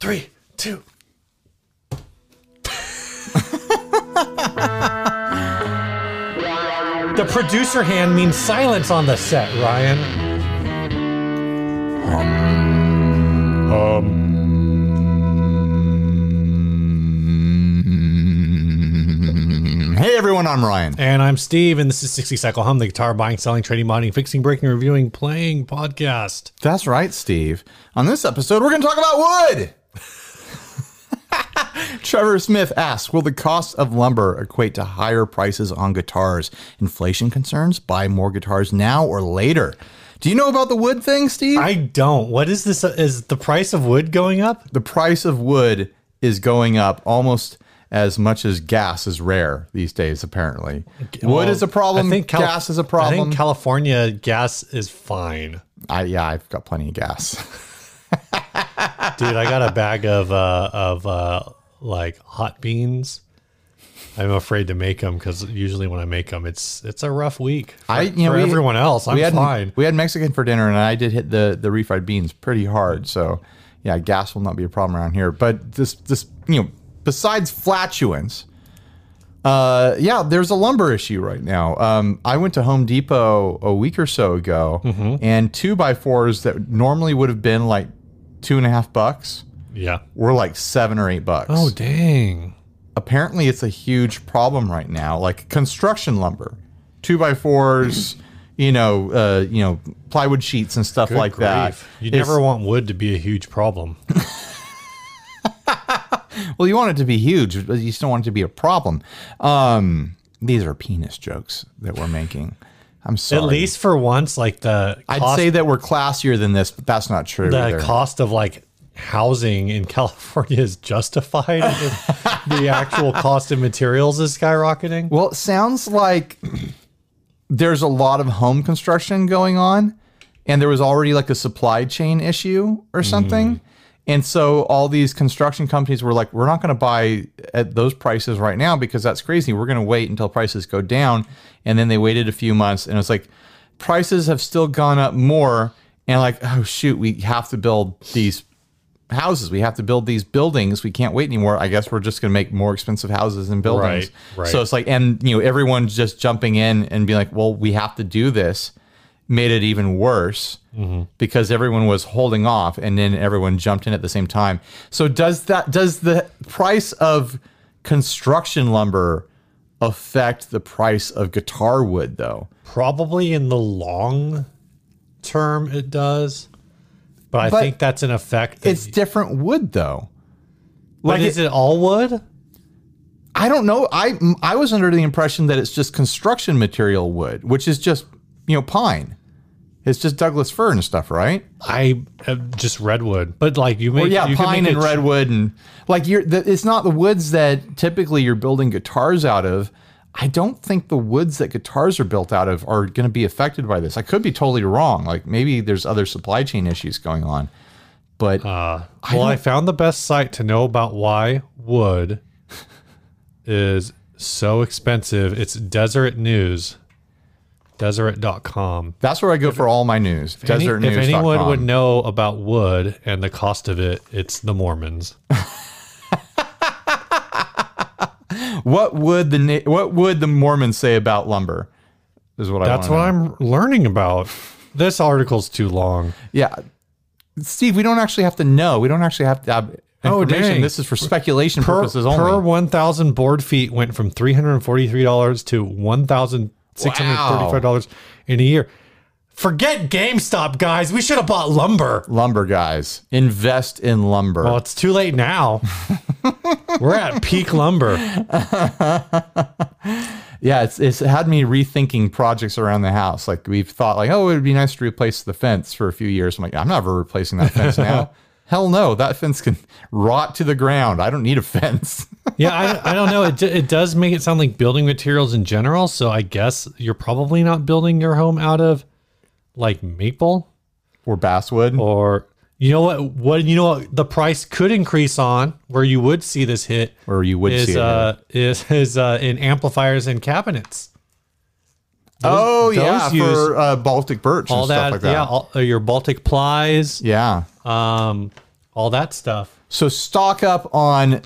three, two. the producer hand means silence on the set, Ryan. Um. Hey everyone, I'm Ryan. And I'm Steve, and this is 60 Cycle Hum, the guitar buying, selling, trading, modding, fixing, breaking, reviewing, playing podcast. That's right, Steve. On this episode, we're going to talk about wood. Trevor Smith asks Will the cost of lumber equate to higher prices on guitars? Inflation concerns? Buy more guitars now or later? Do you know about the wood thing, Steve? I don't. What is this? Is the price of wood going up? the price of wood is going up almost as much as gas is rare these days, apparently. wood is a problem. I think Cali- gas is a problem. I think California gas is fine. I, yeah, I've got plenty of gas. Dude, I got a bag of uh, of uh, like hot beans. I'm afraid to make them because usually when I make them, it's it's a rough week. For, I- you know, for we- everyone else, I'm we had fine. we had Mexican for dinner, and I did hit the the refried beans pretty hard. So yeah, gas will not be a problem around here. But this this you know besides flatulence, uh, yeah, there's a lumber issue right now. Um, I went to Home Depot a week or so ago, Mm-hmm. and two by fours that normally would have been like two and a half bucks Yeah. were like seven or eight bucks. Oh dang. apparently it's a huge problem right now. Like construction lumber, two by fours, you know, uh, you know, plywood sheets and stuff Good like that. grief. You It's- never want wood to be a huge problem. Well, you want it to be huge, but you still want it to be a problem. Um, these are penis jokes that we're making. I'm sorry. At least for once, like the I'd cost, say that we're classier than this, but that's not true. the either. cost of like housing in California is justified. if the actual cost of materials is skyrocketing. Well, it sounds like there's a lot of home construction going on, and there was already like a supply chain issue or mm-hmm. something. And so all these construction companies were like, we're not going to buy at those prices right now because that's crazy. We're going to wait until prices go down. And then they waited a few months, and it's like prices have still gone up more. And like, oh, shoot, we have to build these houses. We have to build these buildings. We can't wait anymore. I guess we're just going to make more expensive houses and buildings. Right, right. So it's like, and you know, everyone's just jumping in and being like, well, we have to do this. Made it even worse mm-hmm. because everyone was holding off, and then everyone jumped in at the same time. So does that does the price of construction lumber affect the price of guitar wood though? Probably in the long term, it does. But I But think that's an effect. That, It's different wood though. but like is it all wood? I don't know. I I was under the impression that it's just construction material wood, which is just you know pine. It's just Douglas fir and stuff, right? I uh, just redwood, but like you make Well, yeah, you can pine make and redwood, and like you're. The, it's not the woods that typically you're building guitars out of. I don't think the woods that guitars are built out of are going to be affected by this. I could be totally wrong. Like maybe there's other supply chain issues going on, but Uh, well, I found the best site to know about why wood is so expensive. It's Deseret News, deseret.com. that's where I go for all my news. Any- Desert if anyone would know about wood and the cost of it, it's the Mormons. What would the what would the Mormons say about lumber? Is what I. That's wanna what know. I'm learning about. This article's too long. Yeah, Steve, we don't actually have to know. We don't actually have to have Oh, dang. this is for speculation Per, purposes only. per only. 1,000 board feet went from $343 to $1,635 in a year. Forget GameStop, guys. We should have bought lumber. lumber guys, invest in lumber. Well, it's too late now. We're at peak lumber. yeah, it's it's had me rethinking projects around the house. Like we've thought, like, oh, it would be nice to replace the fence for a few years. I'm like, I'm never replacing that fence now. Hell no, that fence can rot to the ground. I don't need a fence. Yeah, I, I don't know. It, it does make it sound like building materials in general. So I guess you're probably not building your home out of like maple or basswood. or you know what? What you know what the price could increase on where you would see this hit Or you would is see it. uh is is uh in amplifiers and cabinets. oh yeah, for uh, Baltic birch All and stuff that, like that. yeah, all, uh, your Baltic plies, yeah. um, all that stuff. So stock up on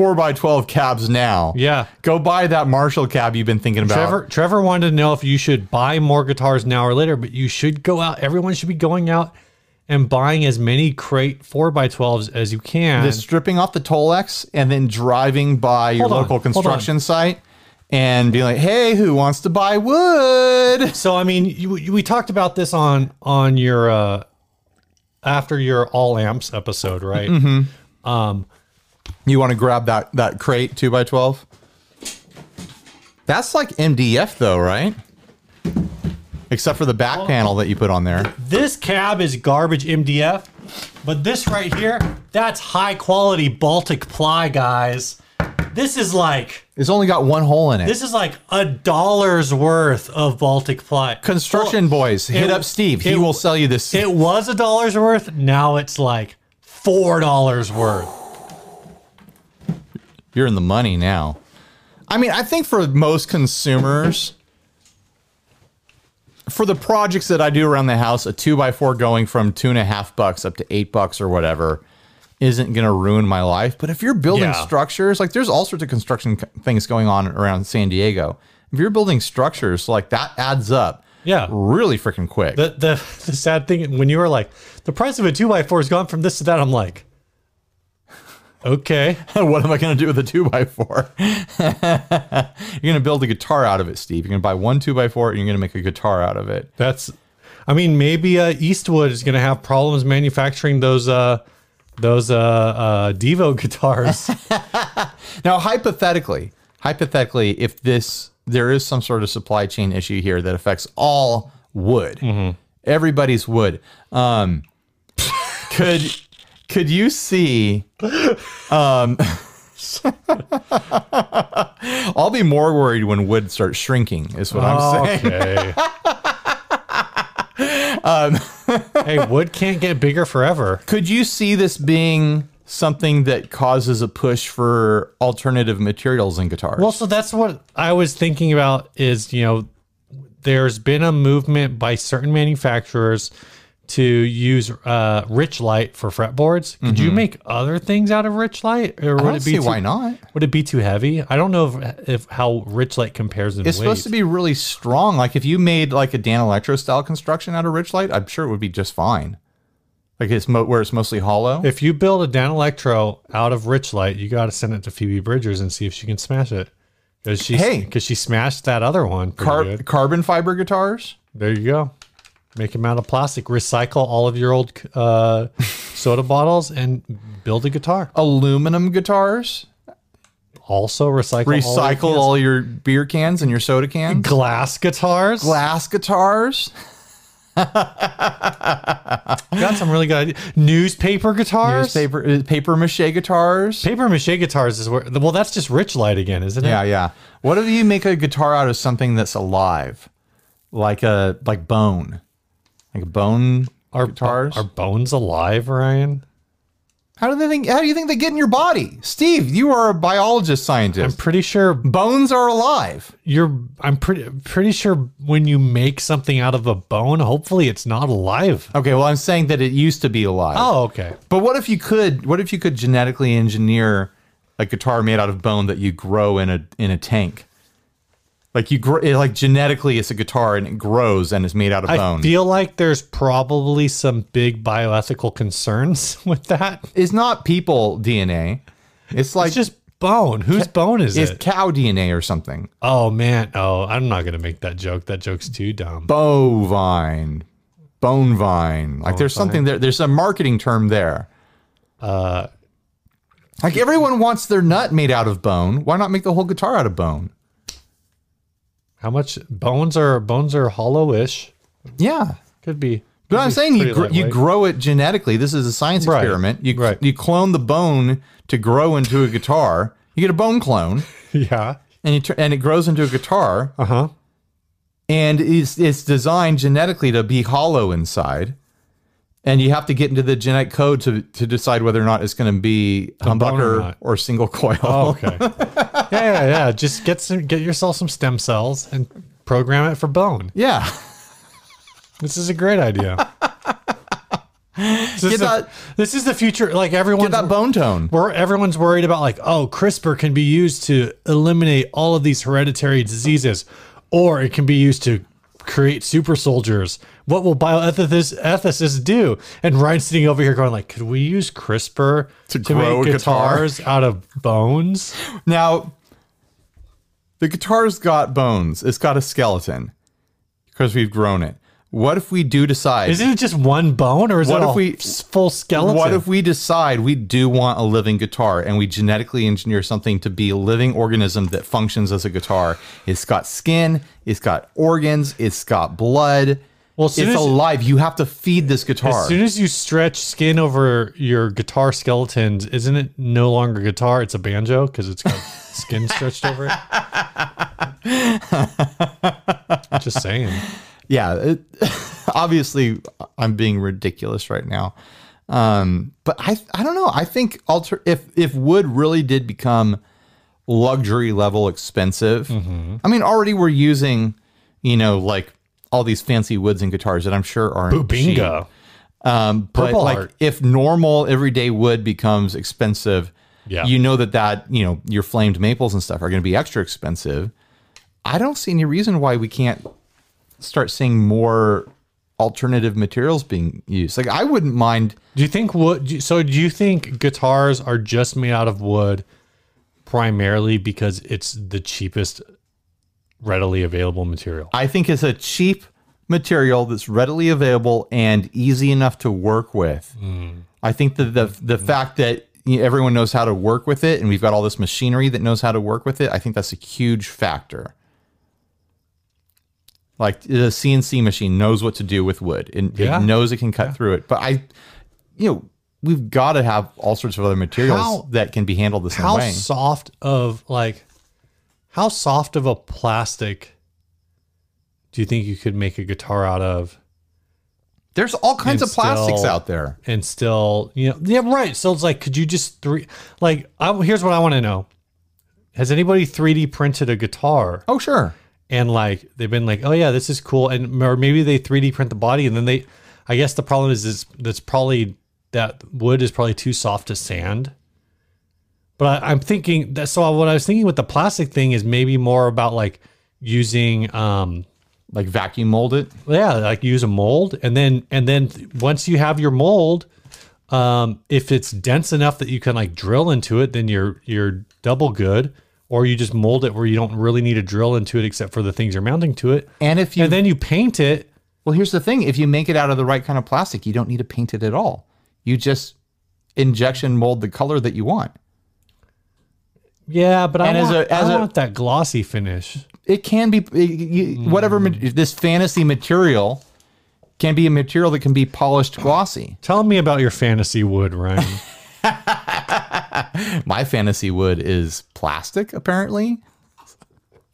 4x12 cabs now. Yeah. Go buy that Marshall cab you've been thinking about. Trevor Trevor wanted to know if you should buy more guitars now or later, but you should go out. Everyone should be going out and buying as many crate four x twelves as you can. Just stripping off the Tolex and then driving by your on, local construction site and being like, "Hey, who wants to buy wood?" so I mean, you, you- we talked about this on on your uh after your all amps episode, right? Mm-hmm. You want to grab that that crate two x twelve? That's like MDF though, right? Except for the back panel that you put on there. This cab is garbage MDF, but this right here, that's high quality Baltic ply, guys. This is like It's only got one hole in it. this is like a dollar's worth of Baltic ply. Construction boys, hit it- up Steve. He will sell you this. It was a dollar's worth. Now it's like four dollars worth. You're in the money now. I mean, I think for most consumers, for the projects that I do around the house, a two by four going from two and a half bucks up to eight bucks or whatever isn't going to ruin my life. But if you're building Yeah. structures, like there's all sorts of construction things going on around San Diego. If you're building structures, like that adds up. Yeah. Really freaking quick. The the the sad thing when you were like the price of a two by four has gone from this to that. I'm like, okay, what am I going to do with a two by four? you're going to build a guitar out of it, Steve. You're going to buy one two by four and you're going to make a guitar out of it. that's. I mean, maybe uh, Eastwood is going to have problems manufacturing those uh those uh, uh Devo guitars. Now, hypothetically, hypothetically, if this there is some sort of supply chain issue here that affects all wood, everybody's wood, um, could could you see? Um, I'll be more worried when wood starts shrinking. Is what I'm saying. okay. hey, wood can't get bigger forever. Could you see this being something that causes a push for alternative materials in guitars? Well, so that's what I was thinking about is, you know, there's been a movement by certain manufacturers to use uh, Richlite for fretboards. Could you make other things out of Richlite? Or would Mm-hmm. I don't it be see too, why not. Would it be too heavy? I don't know if, if how Richlite compares in It's weight. supposed to be really strong. Like if you made like a Danelectro style construction out of Richlite, I'm sure it would be just fine. Like it's mo- where it's mostly hollow. If you build a Danelectro out of Richlite, you got to send it to Phoebe Bridgers and see if she can smash it. Because she, Hey. because she smashed that other one. Car- good. carbon fiber guitars. There you go. Make them out of plastic. Recycle all of your old uh, soda bottles and build a guitar. Aluminum guitars. Also recycle. Recycle cans. all your beer cans and your soda cans. glass guitars. Glass guitars. Got some really good ideas. Newspaper guitars. Newspaper, uh, paper mache guitars. Paper mache guitars is where. Well, that's just Richlite again, isn't it? Yeah, yeah. What if you make a guitar out of something that's alive, like a like bone, like bone Are guitars? are bones alive, Ryan? how do they think? How do you think they get in your body, Steve? You are a biologist scientist. I'm pretty sure Bones are alive. you're. I'm pretty pretty sure when you make something out of a bone, hopefully it's not alive. Okay, well, I'm saying that it used to be alive. Oh, okay. But what if you could? What if you could genetically engineer a guitar made out of bone that you grow in a in a tank? Like you grow, it, like genetically, it's a guitar and it grows and it's made out of I bone. I feel like there's probably some big bioethical concerns with that. it's not people DNA. It's like It's just bone. Whose bone is it's it? cow DNA or something. Oh man. Oh, I'm not gonna make that joke. That joke's too dumb. Bovine, bone vine. Like there's something there. There's a marketing term there. Uh, Like everyone wants their nut made out of bone. Why not make the whole guitar out of bone? How much bones are bones are hollow-ish? Yeah. Could be. But I'm saying you gr- you grow it genetically. This is a science Right. experiment. You Right. you clone the bone to grow into a guitar. You get a bone clone, yeah. and you tr- and it grows into a guitar, Uh huh. and it's it's designed genetically to be hollow inside. And you have to get into the genetic code to to decide whether or not it's going to be or humbucker not. or, single coil. Oh, okay. yeah, yeah, yeah. Just get some, get yourself some stem cells and program it for bone. Yeah. This is a great idea. This is, that- this is the future. Like everyone's that bone tone. where everyone's worried about like, oh, CRISPR can be used to eliminate all of these hereditary diseases, or it can be used to create super soldiers. What will bioethicists ethicists do? And Ryan's sitting over here going like, could we use CRISPR to, grow make a guitar? guitars out of bones? Now, the guitar's got bones. It's got a skeleton because we've grown it. What if we do decide? Isn't it just one bone, or is What it if a we- full skeleton? What if we decide we do want a living guitar and we genetically engineer something to be a living organism that functions as a guitar? It's got skin, it's got organs, it's got blood. Well, it's as- alive. You have to feed this guitar. As soon as you stretch skin over your guitar skeletons, isn't it no longer guitar? It's a banjo because it's got skin stretched over it. Just saying. Yeah, it, obviously I'm being ridiculous right now. Um, but I I don't know. I think alter if if wood really did become luxury level expensive. Mm-hmm. I mean, already we're using, you know, like all these fancy woods and guitars that I'm sure aren't. Bingo. Um, but Purple like Heart. if normal everyday wood becomes expensive, Yeah. you know that that you know your flamed maples and stuff are going to be extra expensive. I don't see any reason why we can't start seeing more alternative materials being used. Like I wouldn't mind. Do you think wood? So do you think guitars are just made out of wood primarily because it's the cheapest readily available material? I think it's a cheap material that's readily available and easy enough to work with. Hmm. I think that the the hmm. fact that everyone knows how to work with it and we've got all this machinery that knows how to work with it, I think that's a huge factor. Like the CNC machine knows what to do with wood and Yeah. it knows it can cut through it. But I, you know, we've got to have all sorts of other materials How- that can be handled the same how way. soft of like how soft of a plastic do you think you could make a guitar out of There's all kinds of plastics still- out there. and still you know yeah right so it's like could you just three like I, here's what i want to know has anybody 3d printed a guitar Oh, sure. And like they've been like oh yeah this is cool. And or maybe they 3d print the body and then they i guess the problem is is that's probably that wood is probably too soft to sand. But I, i'm thinking that so what i was thinking with the plastic thing is maybe more about like using um Like vacuum mold it. yeah like use a mold and then and then once you have your mold um if it's dense enough that you can like drill into it then you're you're double good or you just mold it where you don't really need to drill into it except for the things you're mounting to it And if you and then you paint it Well, here's the thing: if you make it out of the right kind of plastic, you don't need to paint it at all. You just injection mold the color that you want. yeah but i And as want, a- as I a- want that glossy finish It can be you, whatever this fantasy material can be a material that can be polished glossy. tell me about your fantasy wood ryan My fantasy wood is plastic, apparently.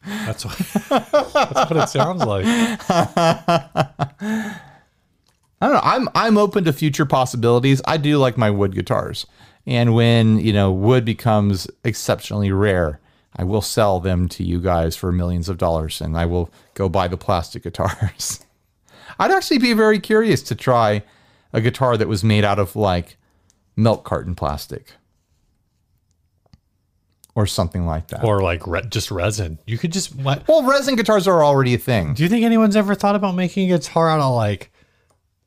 that's what, that's what it sounds like I don't know. I'm I'm open to future possibilities. I do like my wood guitars, and when you know wood becomes exceptionally rare, I will sell them to you guys for millions of dollars, and I will go buy the plastic guitars. I'd actually be very curious to try a guitar that was made out of like milk carton plastic or something like that. or like re- just resin you could just what well, resin guitars are already a thing. Do you think anyone's ever thought about making a guitar out of like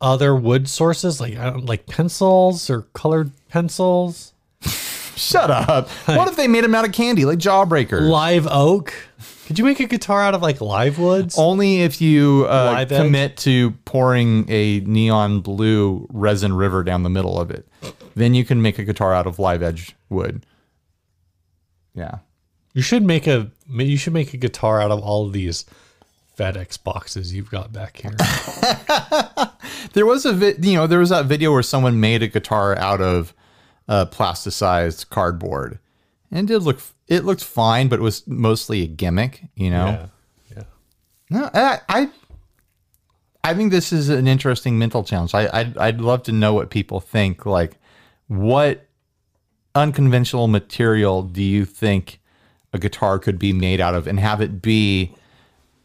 other wood sources, like I don't, like pencils or colored pencils, Shut up. What if they made them out of candy, like Jawbreaker? live oak? Could you make a guitar out of like live woods? Only if you uh, commit to pouring a neon blue resin river down the middle of it. Then you can make a guitar out of live edge wood. Yeah. You should make a you should make a guitar out of all of these FedEx boxes you've got back here. There was a vi- you know there was that video where someone made a guitar out of uh, plasticized cardboard, and it did look it looked fine, but it was mostly a gimmick. You know. yeah, yeah. No, I, I I think this is an interesting mental challenge. I I'd, I'd love to know what people think. Like, what unconventional material do you think a guitar could be made out of, and have it be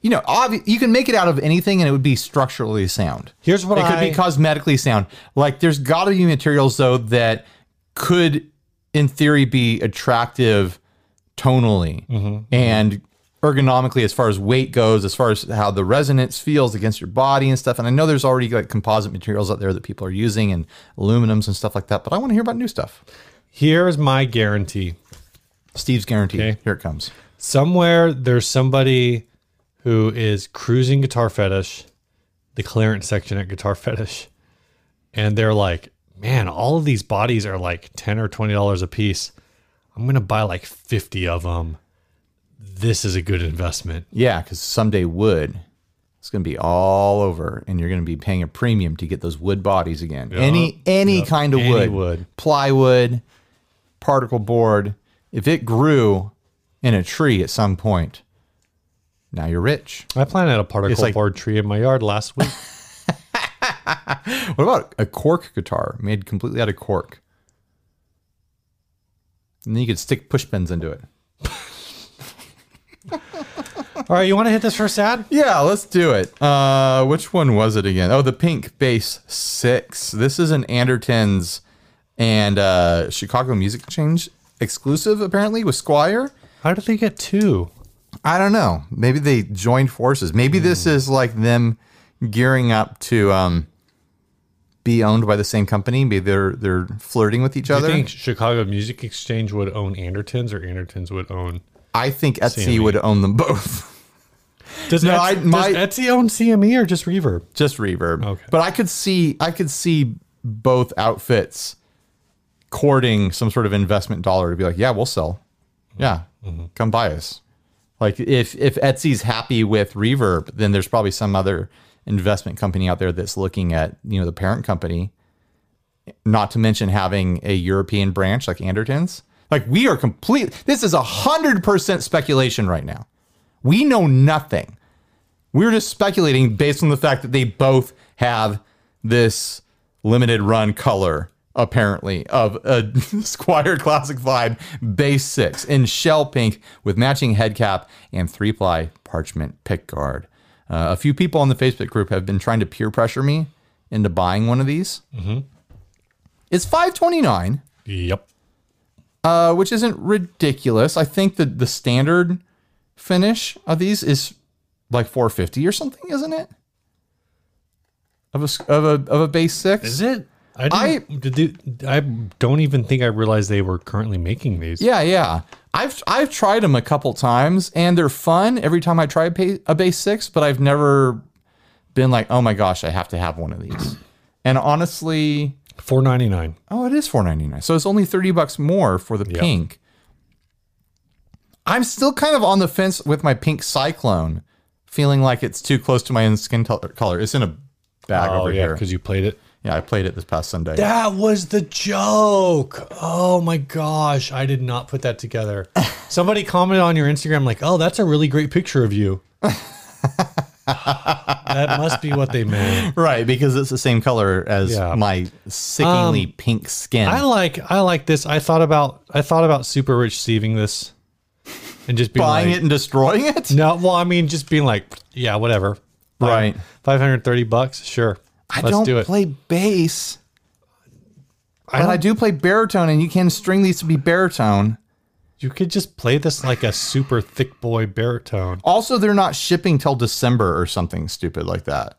you know, obvi- you can make it out of anything and it would be structurally sound. Here's what it could be cosmetically sound. Like there's got to be materials though that could, in theory, be attractive tonally Mm-hmm. and ergonomically as far as weight goes, as far as how the resonance feels against your body and stuff. And I know there's already like composite materials out there that people are using and aluminums and stuff like that. But I want to hear about new stuff. Here's my guarantee. Steve's guarantee. Okay. Here it comes. Somewhere there's somebody who is cruising Guitar Fetish, the clearance section at Guitar Fetish, and they're like, "Man, all of these bodies are like ten or twenty dollars a piece. I'm gonna buy like fifty of them. This is a good investment." Yeah, because someday wood it's going to be all over, and you're going to be paying a premium to get those wood bodies again. any any kind of any wood, wood. plywood, particle board. If it grew in a tree at some point, now you're rich. I planted a particle like- board tree in my yard last week. What about a cork guitar made completely out of cork? And then you could stick push pins into it. All right, you want to hit this first ad? Yeah, let's do it. Uh, which one was it again? Oh, the Pink Bass Six. This is an Andertons and uh, Chicago Music Exchange exclusive, apparently with Squier. How did they get two? I don't know. Maybe they joined forces. Maybe this is like them gearing up to um, be owned by the same company. Maybe they're they're flirting with each Do you think Chicago Music Exchange would own Andertons or Andertons would own? I think Etsy CME. would own them both. Does, No, Etsy, I- my- does Etsy own CME or just Reverb? just reverb. Okay. But I could see I could see both outfits courting some sort of investment dollar to be like, yeah, we'll sell. Yeah. Mm-hmm. Come buy us. Like if if Etsy's happy with reverb, then there's probably some other investment company out there that's looking at, you know, the parent company. Not to mention having a European branch like Andertons. Like we are complete this is a hundred percent speculation right now. We know nothing. We're just speculating based on the fact that they both have this limited run color, apparently, of a Squier Classic Vibe bass six in shell pink with matching head cap and three ply parchment pick guard. Uh, a few people on the Facebook group have been trying to peer pressure me into buying one of these. It's five twenty nine Yep. Uh, which isn't ridiculous. I think that the standard finish of these is like 450 or something, isn't it? Of a of a of a bass six. Is it? I didn't, did you- I don't even think I realized they were currently making these. Yeah, yeah. I've I've tried them a couple times and they're fun every time I try a bass six, but I've never been like, oh my gosh, I have to have one of these. And honestly, Four ninety nine. Oh, it is four ninety nine. So it's only thirty bucks more for the pink. I'm still kind of on the fence with my pink cyclone, feeling like it's too close to my own skin color. It's in a bag Oh over yeah, here. because you played it. Yeah, I played it this past Sunday. That was the joke. Oh my gosh, I did not put that together. Somebody commented on your Instagram like, "Oh, that's a really great picture of you." that must be what they meant. Right, because it's the same color as Yeah. my sickeningly um, pink skin. I like I like this. I thought about I thought about super rich receiving this and just being Buying like, it and destroying it? No, well, I mean, just being like, yeah, whatever. Right. Five hundred thirty bucks, sure. I Let's don't do it. play bass. I But I do play baritone, and you can string these to be baritone. You could just play this like a super thick boy baritone. Also, they're not shipping till December or something stupid like that.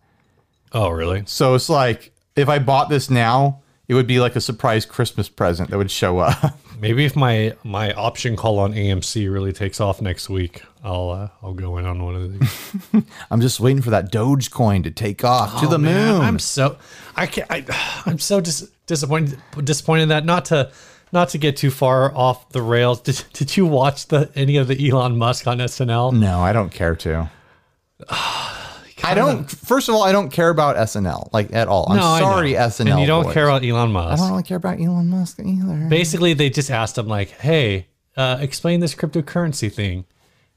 Oh, really? So it's like if I bought this now, it would be like a surprise Christmas present that would show up. Maybe if my my option call on AMC really takes off next week, I'll uh, I'll go in on one of these. I'm just waiting for that Dogecoin to take off to the Oh, Man, moon. I'm so I can't. I, I'm so dis, disappointed. Disappointed that not to not to get too far off the rails. Did, did you watch the any of the Elon Musk on SNL? no, I don't care to. I don't. First of all, I don't care about SNL like at all. I'm No, I know. sorry, SNL. And you don't boys. care about Elon Musk. I don't really care about Elon Musk either. Basically, they just asked him like, "Hey, uh, explain this cryptocurrency thing,"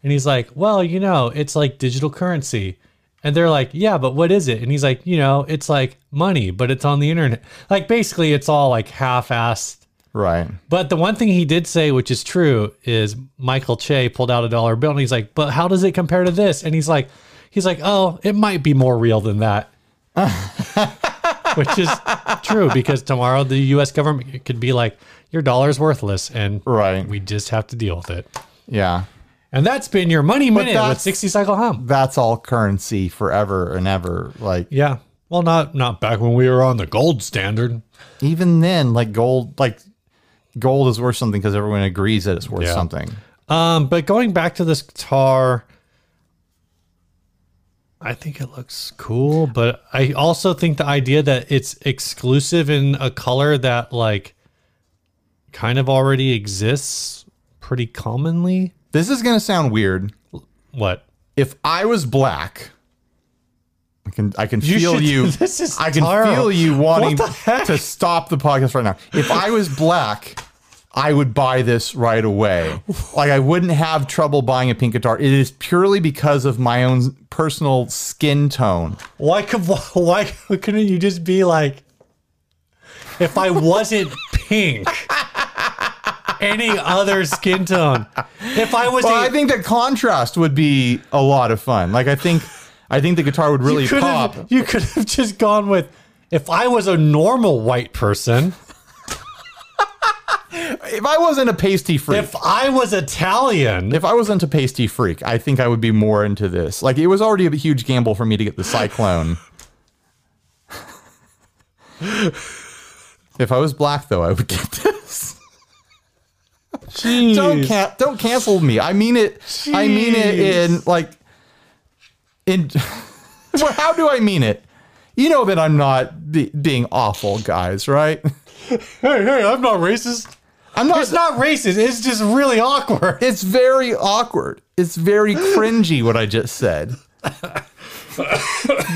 and he's like, "Well, you know, it's like digital currency." And they're like, "Yeah, but what is it?" And he's like, "You know, it's like money, but it's on the internet. Like basically, it's all like half-assed." Right. But the one thing he did say, which is true, is Michael Che pulled out a dollar bill and he's like, "But how does it compare to this?" And he's like, He's like, oh, it might be more real than that. Which is true because tomorrow the US government could be like, your dollar's worthless and Right. we just have to deal with it. Yeah. And that's been your money minute with that's- 60 cycle hum. That's all currency forever and ever. Like Yeah. Well, not not back when we were on the gold standard. even then, like gold, like gold is worth something because everyone agrees that it's worth Yeah. something. Um, but going back to this guitar, I think it looks cool, but I also think the idea that it's exclusive in a color that like kind of already exists pretty commonly. This is gonna sound weird. What? If I was black, I can I can feel should- you. this is I can terrible. feel you wanting What the heck? to stop the podcast right now. If I was black, I would buy this right away. Like I wouldn't have trouble buying a pink guitar. It is purely because of my own personal skin tone. Why could why couldn't you just be like if I wasn't pink? Any other skin tone. If I was But a, I think that contrast would be a lot of fun. Like I think I think the guitar would really could pop. have you could have just gone with if I was a normal white person, If I wasn't a pasty freak, if I was Italian, if I wasn't a pasty freak, I think I would be more into this. Like it was already a huge gamble for me to get the Cyclone. if I was black, though, I would get this. Don't can- don't cancel me. I mean it. I mean it in like in. well, how do I mean it? You know that I'm not be- being awful, guys. Right? hey, hey, I'm not racist. I'm not. It's not racist. It's just really awkward. It's very awkward. It's very cringy what I just said.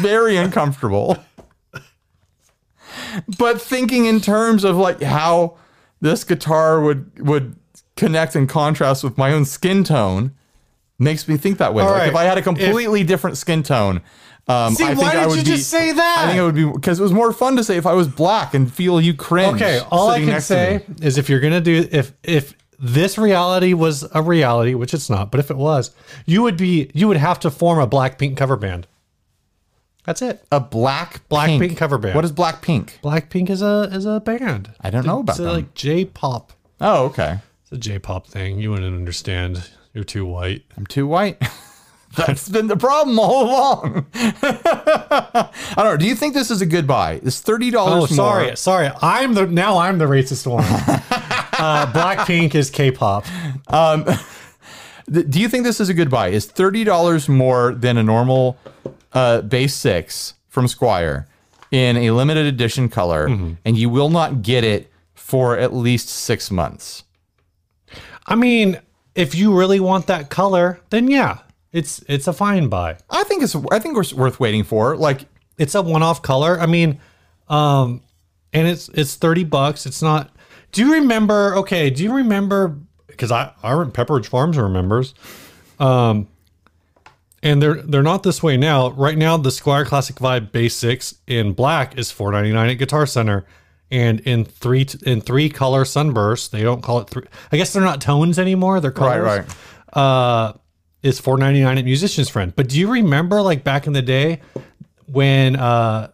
very uncomfortable. But thinking in terms of like how this guitar would would connect and contrast with my own skin tone makes me think that way. like right. if I had a completely different skin tone, um, See, I think why I did would you be, just say that? I think it would be because it was more fun to say if I was black and feel you cringe. Okay, all I can say is if you're gonna do if if this reality was a reality, which it's not, but if it was, you would be you would have to form a black pink cover band. That's it. a black black pink. cover band. What is black pink? Blackpink is a is a band. I don't know about It's them. like J-pop. Oh, okay. It's a J-pop thing. You wouldn't understand. You're too white. I'm too white. That's been the problem all along. I don't know. Do you think this is a good buy? It's thirty dollars. more. sorry, sorry. I'm the now I'm the racist one. uh, Blackpink is K-pop. Th- Do you think this is a good buy? Is thirty dollars more than a normal uh, bass six from Squier in a limited edition color, Mm-hmm. and you will not get it for at least six months? I mean, if you really want that color, then yeah, it's it's a fine buy. I think it's. I think it's worth waiting for. Like, It's a one-off color. I mean, um, and it's it's thirty bucks. It's not. Do you remember? Okay, do you remember? Because I I Pepperidge Farms remembers. Um, and they're they're not this way now. Right now, the Squier Classic Vibe Six in black is four ninety nine at Guitar Center, and in three in three color sunbursts. They don't call it three. I guess they're not tones anymore. They're colors. right. right. Uh, is four ninety nine at Musician's Friend. But do you remember like back in the day when uh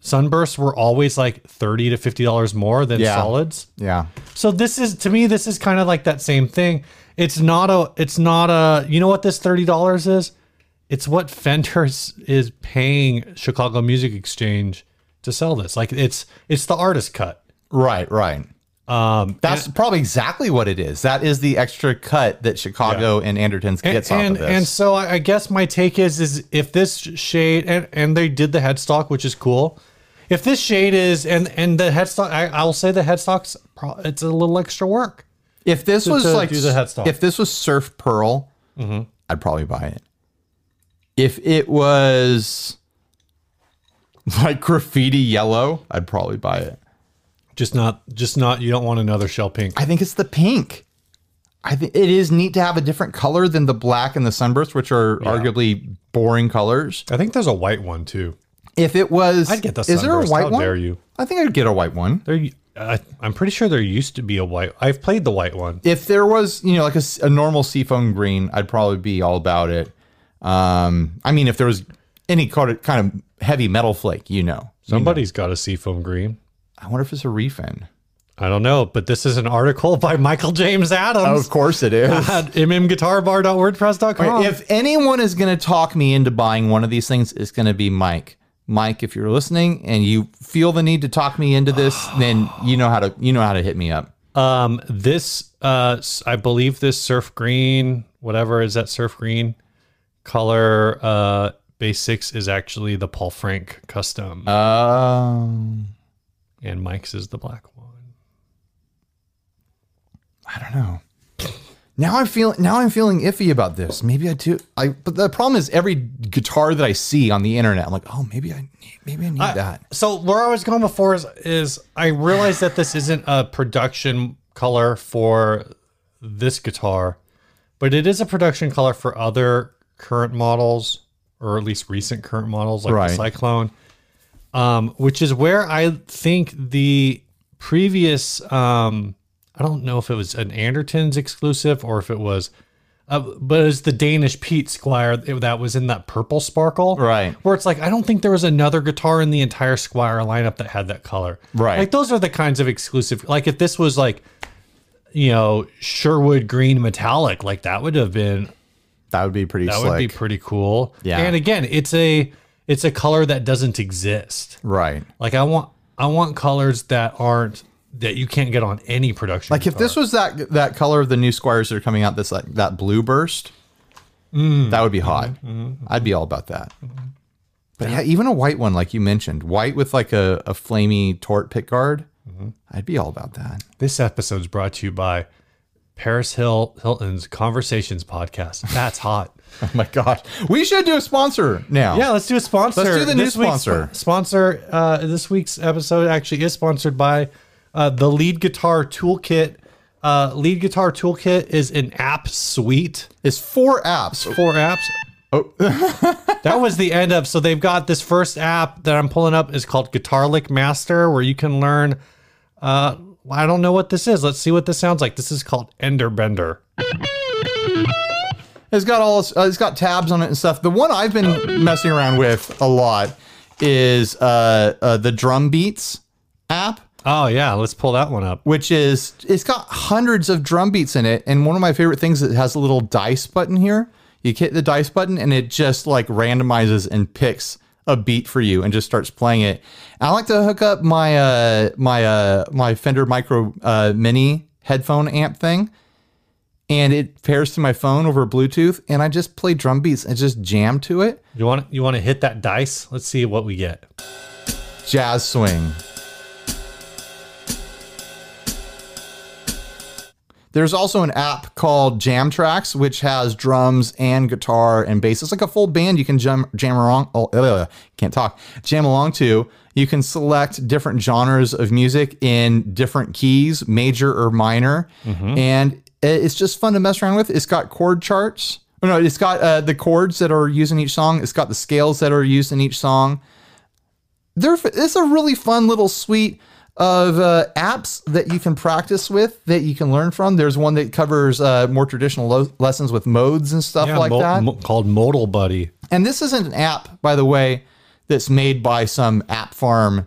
sunbursts were always like thirty to fifty dollars more than Yeah. solids? yeah, So this is to me, this is kind of like that same thing. It's not a. It's not a. You know what this thirty dollars is? It's what Fender is, is paying Chicago Music Exchange to sell this. Like it's it's the artist cut. right, right. Um, That's probably exactly what it is. That is the extra cut that Chicago and Andertons gets and off of this. and so I guess my take is is if this shade and and they did the headstock, which is cool. If this shade is and and the headstock, I, I'll say the headstock's pro, it's a little extra work. If this was to like do the headstock. if this was surf pearl, Mm-hmm. I'd probably buy it. If it was like graffiti yellow, I'd probably buy it. Just not just not. You don't want another shell pink. I think it's the pink. I think it is neat to have a different color than the black and the sunburst, which are arguably boring colors. I think there's a white one too. If it was, I'd get the is there a white How one? dare you? I think I'd get a white one. There, I, I'm pretty sure there used to be a white. I've played the white one. if there was, you know, like a normal seafoam green, I'd probably be all about it. Um, I mean, if there was any kind of heavy metal flake, you know. Somebody's got a seafoam green. I wonder if it's a refin. I don't know, but this is an article by Michael James Adams Of course it is. at mmguitarbar.wordpress.com. if anyone is going to talk me into buying one of these things, it's going to be Mike. Mike, if you're listening and you feel the need to talk me into this, then you know how to you know how to hit me up. Um, this, uh, I believe this surf green, whatever is that surf green color, uh, bass six is actually the Paul Frank custom, Um, and Mike's is the black one. I don't know. Now I'm feeling now I'm feeling iffy about this. Maybe I do. I but the problem is every guitar that I see on the internet, I'm like, oh, maybe I need maybe I need that. So where I was going before is, is I realized that this isn't a production color for this guitar, but it is a production color for other current models, or at least recent current models like Right. the Cyclone. Um, which is where I think the previous um, I don't know if it was an Andertons exclusive or if it was uh, but it was the Danish Pete Squier that was in that purple sparkle. Right. Where it's like, I don't think there was another guitar in the entire Squier lineup that had that color. Right. Like, those are the kinds of exclusive. Like, if this was like, you know, Sherwood green metallic, like that would have been, That would be pretty that slick. would be pretty cool. Yeah. And again, it's a, it's a color that doesn't exist. right. Like, I want, I want colors that aren't, that you can't get on any production. Like if this was that that color of the new Squiers that are coming out, this like that blue burst, Mm. that would be hot. Mm-hmm. I'd be all about that. But yeah, even a white one, like you mentioned, white with like a, a flamey tort pick guard, Mm-hmm. I'd be all about that. This episode is brought to you by Paris Hill Hilton's Conversations podcast. That's hot. Oh my gosh, we should do a sponsor now. Yeah, let's do a sponsor. Let's do the new This week's sponsor. sp- sponsor. Uh, this week's episode actually is sponsored by uh, the Lead Guitar Toolkit. Uh, Lead Guitar Toolkit is an app suite. it's four apps. Four apps. Oh, That was the end of. So they've got this first app that I'm pulling up is called Guitar Lick Master, where you can learn. Uh, I don't know what this is. Let's see what this sounds like. This is called Ender Bender. It's got all uh, it's got tabs on it and stuff. The one I've been messing around with a lot is uh, uh, the Drum Beats app. Oh yeah, let's pull that one up. which is it's got hundreds of drum beats in it and one of my favorite things is it has a little dice button here you hit the dice button and it just like randomizes and picks a beat for you and just starts playing it i like to hook up my uh my uh my fender micro uh mini headphone amp thing and it pairs to my phone over bluetooth and i just play drum beats and just jam to it You want you want to hit that dice? Let's see what we get. jazz swing. There's also an app called Jam Tracks, which has drums and guitar and bass. It's like a full band you can jam, jam along. Oh, uh, can't talk. Jam along to. You can select different genres of music in different keys, major or minor, and it's just fun to mess around with. It's got chord charts. Oh, no, it's got uh, the chords that are used in each song. It's got the scales that are used in each song there it's a really fun little suite of uh, apps that you can practice with that you can learn from there's one that covers uh, more traditional lo- lessons with modes and stuff like mo- that mo- called Modal Buddy. and this isn't an app by the way that's made by some app farm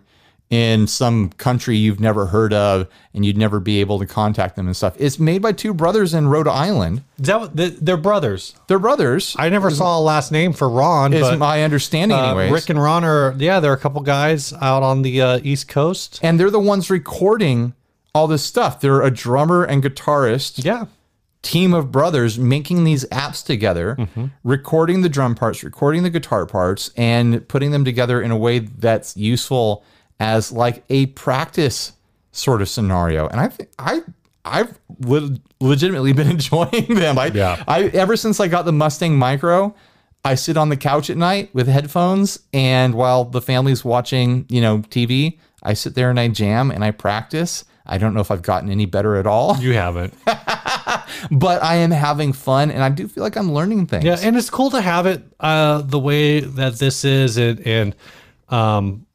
in some country you've never heard of and you'd never be able to contact them and stuff. It's made by two brothers in rhode island. Is that they're brothers? they're brothers. I never saw a last name for Ron, is but my understanding uh, anyways. Rick and Ron are yeah, they're a couple guys out on the uh, East Coast. and they're the ones recording all this stuff. They're a drummer and guitarist. Yeah, team of brothers making these apps together, recording the drum parts, recording the guitar parts, and putting them together in a way that's useful as like a practice sort of scenario. And I think I I've le- legitimately been enjoying them. I, Yeah. I ever since I got the Mustang Micro. I sit on the couch at night with headphones, and while the family's watching, you know, TV, I sit there and I jam and I practice. I don't know if I've gotten any better at all you haven't. but I am having fun and I do feel like I'm learning things. Yeah, and it's cool to have it uh, the way that this is, and, and um,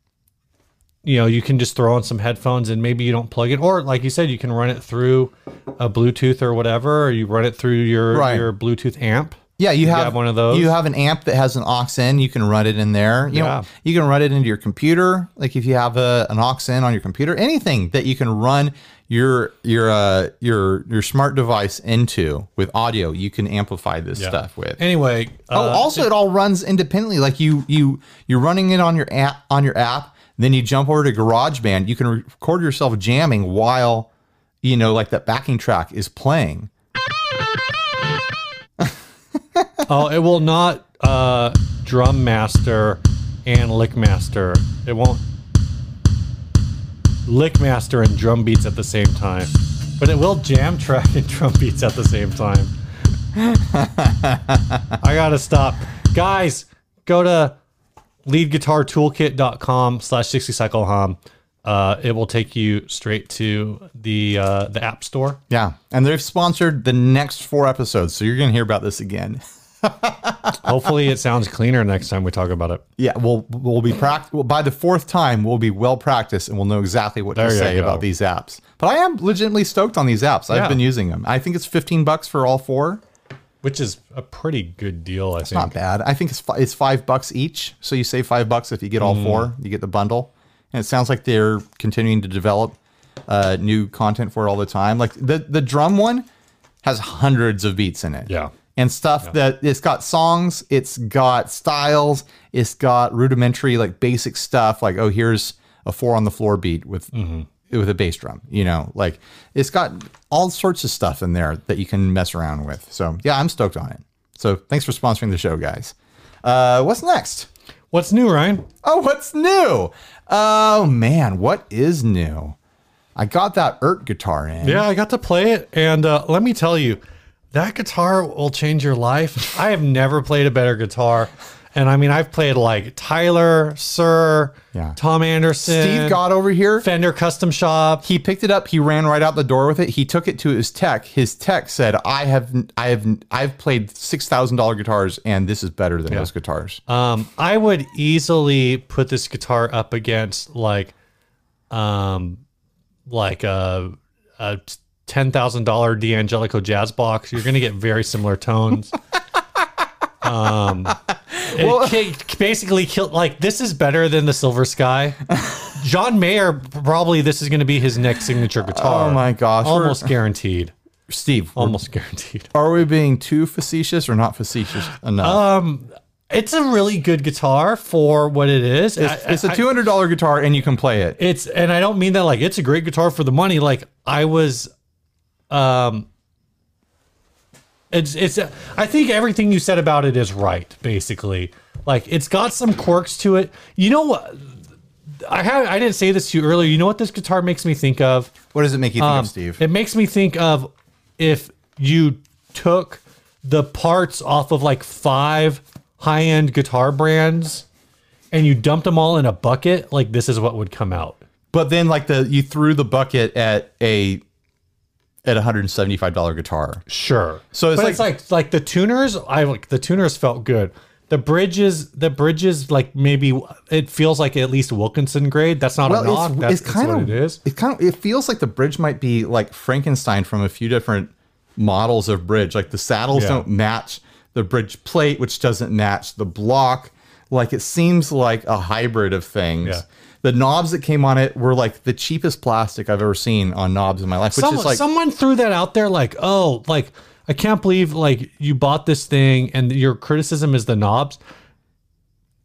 you know, you can just throw on some headphones and maybe you don't plug it, or like you said, you can run it through a Bluetooth or whatever, or you run it through your Right. your Bluetooth amp. Yeah, you have, have one of those? You have an amp that has an aux in. You can run it in there. You Yeah. know, you can run it into your computer. Like if you have a, an aux in on your computer, anything that you can run your your uh, your your smart device into with audio, you can amplify this stuff with. Anyway, oh, uh, also it all runs independently. Like you you you're running it on your app on your app. Then you jump over to GarageBand. You can record yourself jamming while you know like that backing track is playing. oh, it will not uh, drum master and lick master. It won't lick master and drum beats at the same time, but it will jam track and drum beats at the same time. I gotta stop, guys. Go to leadguitartoolkit.com slash 60 cycle hum. Uh, it will take you straight to the uh, the app store. Yeah, and they've sponsored the next four episodes, so you're gonna hear about this again. Hopefully, it sounds cleaner next time we talk about it. Yeah, we'll we'll be pract- well, by the fourth time we'll be well practiced and we'll know exactly what to There you say go. about these apps. But I am legitimately stoked on these apps. I've Yeah. been using them. I think it's 15 bucks for all four. Which is a pretty good deal, I think. It's not bad. I think it's fi- it's five bucks each. So you save five bucks if you get all Mm. four. You get the bundle, and it sounds like they're continuing to develop uh, new content for it all the time. Like the the drum one has hundreds of beats in it. Yeah. And stuff that it's got songs, it's got styles, it's got rudimentary like basic stuff like oh here's a four on the floor beat with with a bass drum, you know, like it's got all sorts of stuff in there that you can mess around with. So yeah, I'm stoked on it. So thanks for sponsoring the show, guys. Uh, what's next? What's new, Ryan? Oh, what's new? Oh man, what is new? I got that Eart guitar in. Yeah, I got to play it, and uh, let me tell you, that guitar will change your life. I have never played a better guitar, and I mean, I've played like Tyler, Suhr, Yeah. Tom Anderson, Steve got over here. Fender Custom Shop. He picked it up. He ran right out the door with it. He took it to his tech. His tech said, "I have, I have, I've played six thousand dollar guitars, and this is better than those guitars." Um, I would easily put this guitar up against like, um, like a, a ten thousand dollar D'Angelico jazz box. You're gonna get very similar tones. um, it ki- basically killed. Like this is better than the Silver Sky. John Mayer probably this is gonna be his next signature guitar. Oh my gosh, almost guaranteed. Steve, Almost guaranteed. are we being too facetious or not facetious enough? Um, it's a really good guitar for what it is. it's, I- it's a I- two hundred dollar guitar, and you can play it. it's and I don't mean that like it's a great guitar for the money. Like I was, um, it's it's. I think everything you said about it is right. Basically, like it's got some quirks to it. You know what? I have I didn't say this to you earlier. You know what this guitar makes me think of? What does it make you think Um, of, Steve? It makes me think of if you took the parts off of like five high end guitar brands and you dumped them all in a bucket. Like this is what would come out. But then, like the you threw the bucket at a at a hundred and seventy five dollar guitar. Sure. So it's but it's like like the tuners. I like the tuners felt good. The bridges, the bridges, like maybe it feels like at least Wilkinson grade. That's not a knock. it's, That's, it's that's kind what of it is. It kind of it feels like the bridge might be like Frankenstein from a few different models of bridge. Like the saddles Yeah. don't match the bridge plate, which doesn't match the block. Like it seems like a hybrid of things. Yeah. The knobs that came on it were like the cheapest plastic I've ever seen on knobs in my life, which Someone, is like someone threw that out there, like, oh, like I can't believe like you bought this thing and your criticism is the knobs.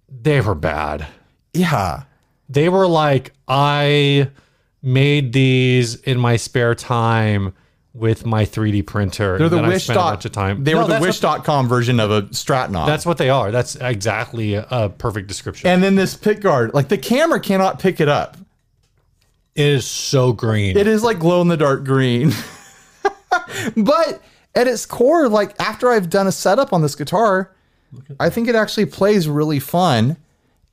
They were bad. yeah. They were like, I made these in my spare time with my 3D printer. They're the and then I Wish spent a dot. bunch of time. They No, were the Wish.com version of a Strat. That's what they are. That's exactly a, a perfect description. and then this pick guard, like the camera cannot pick it up. it is so green. It is like glow in the dark green. but at its core, like after I've done a setup on this guitar, I think it actually plays really fun.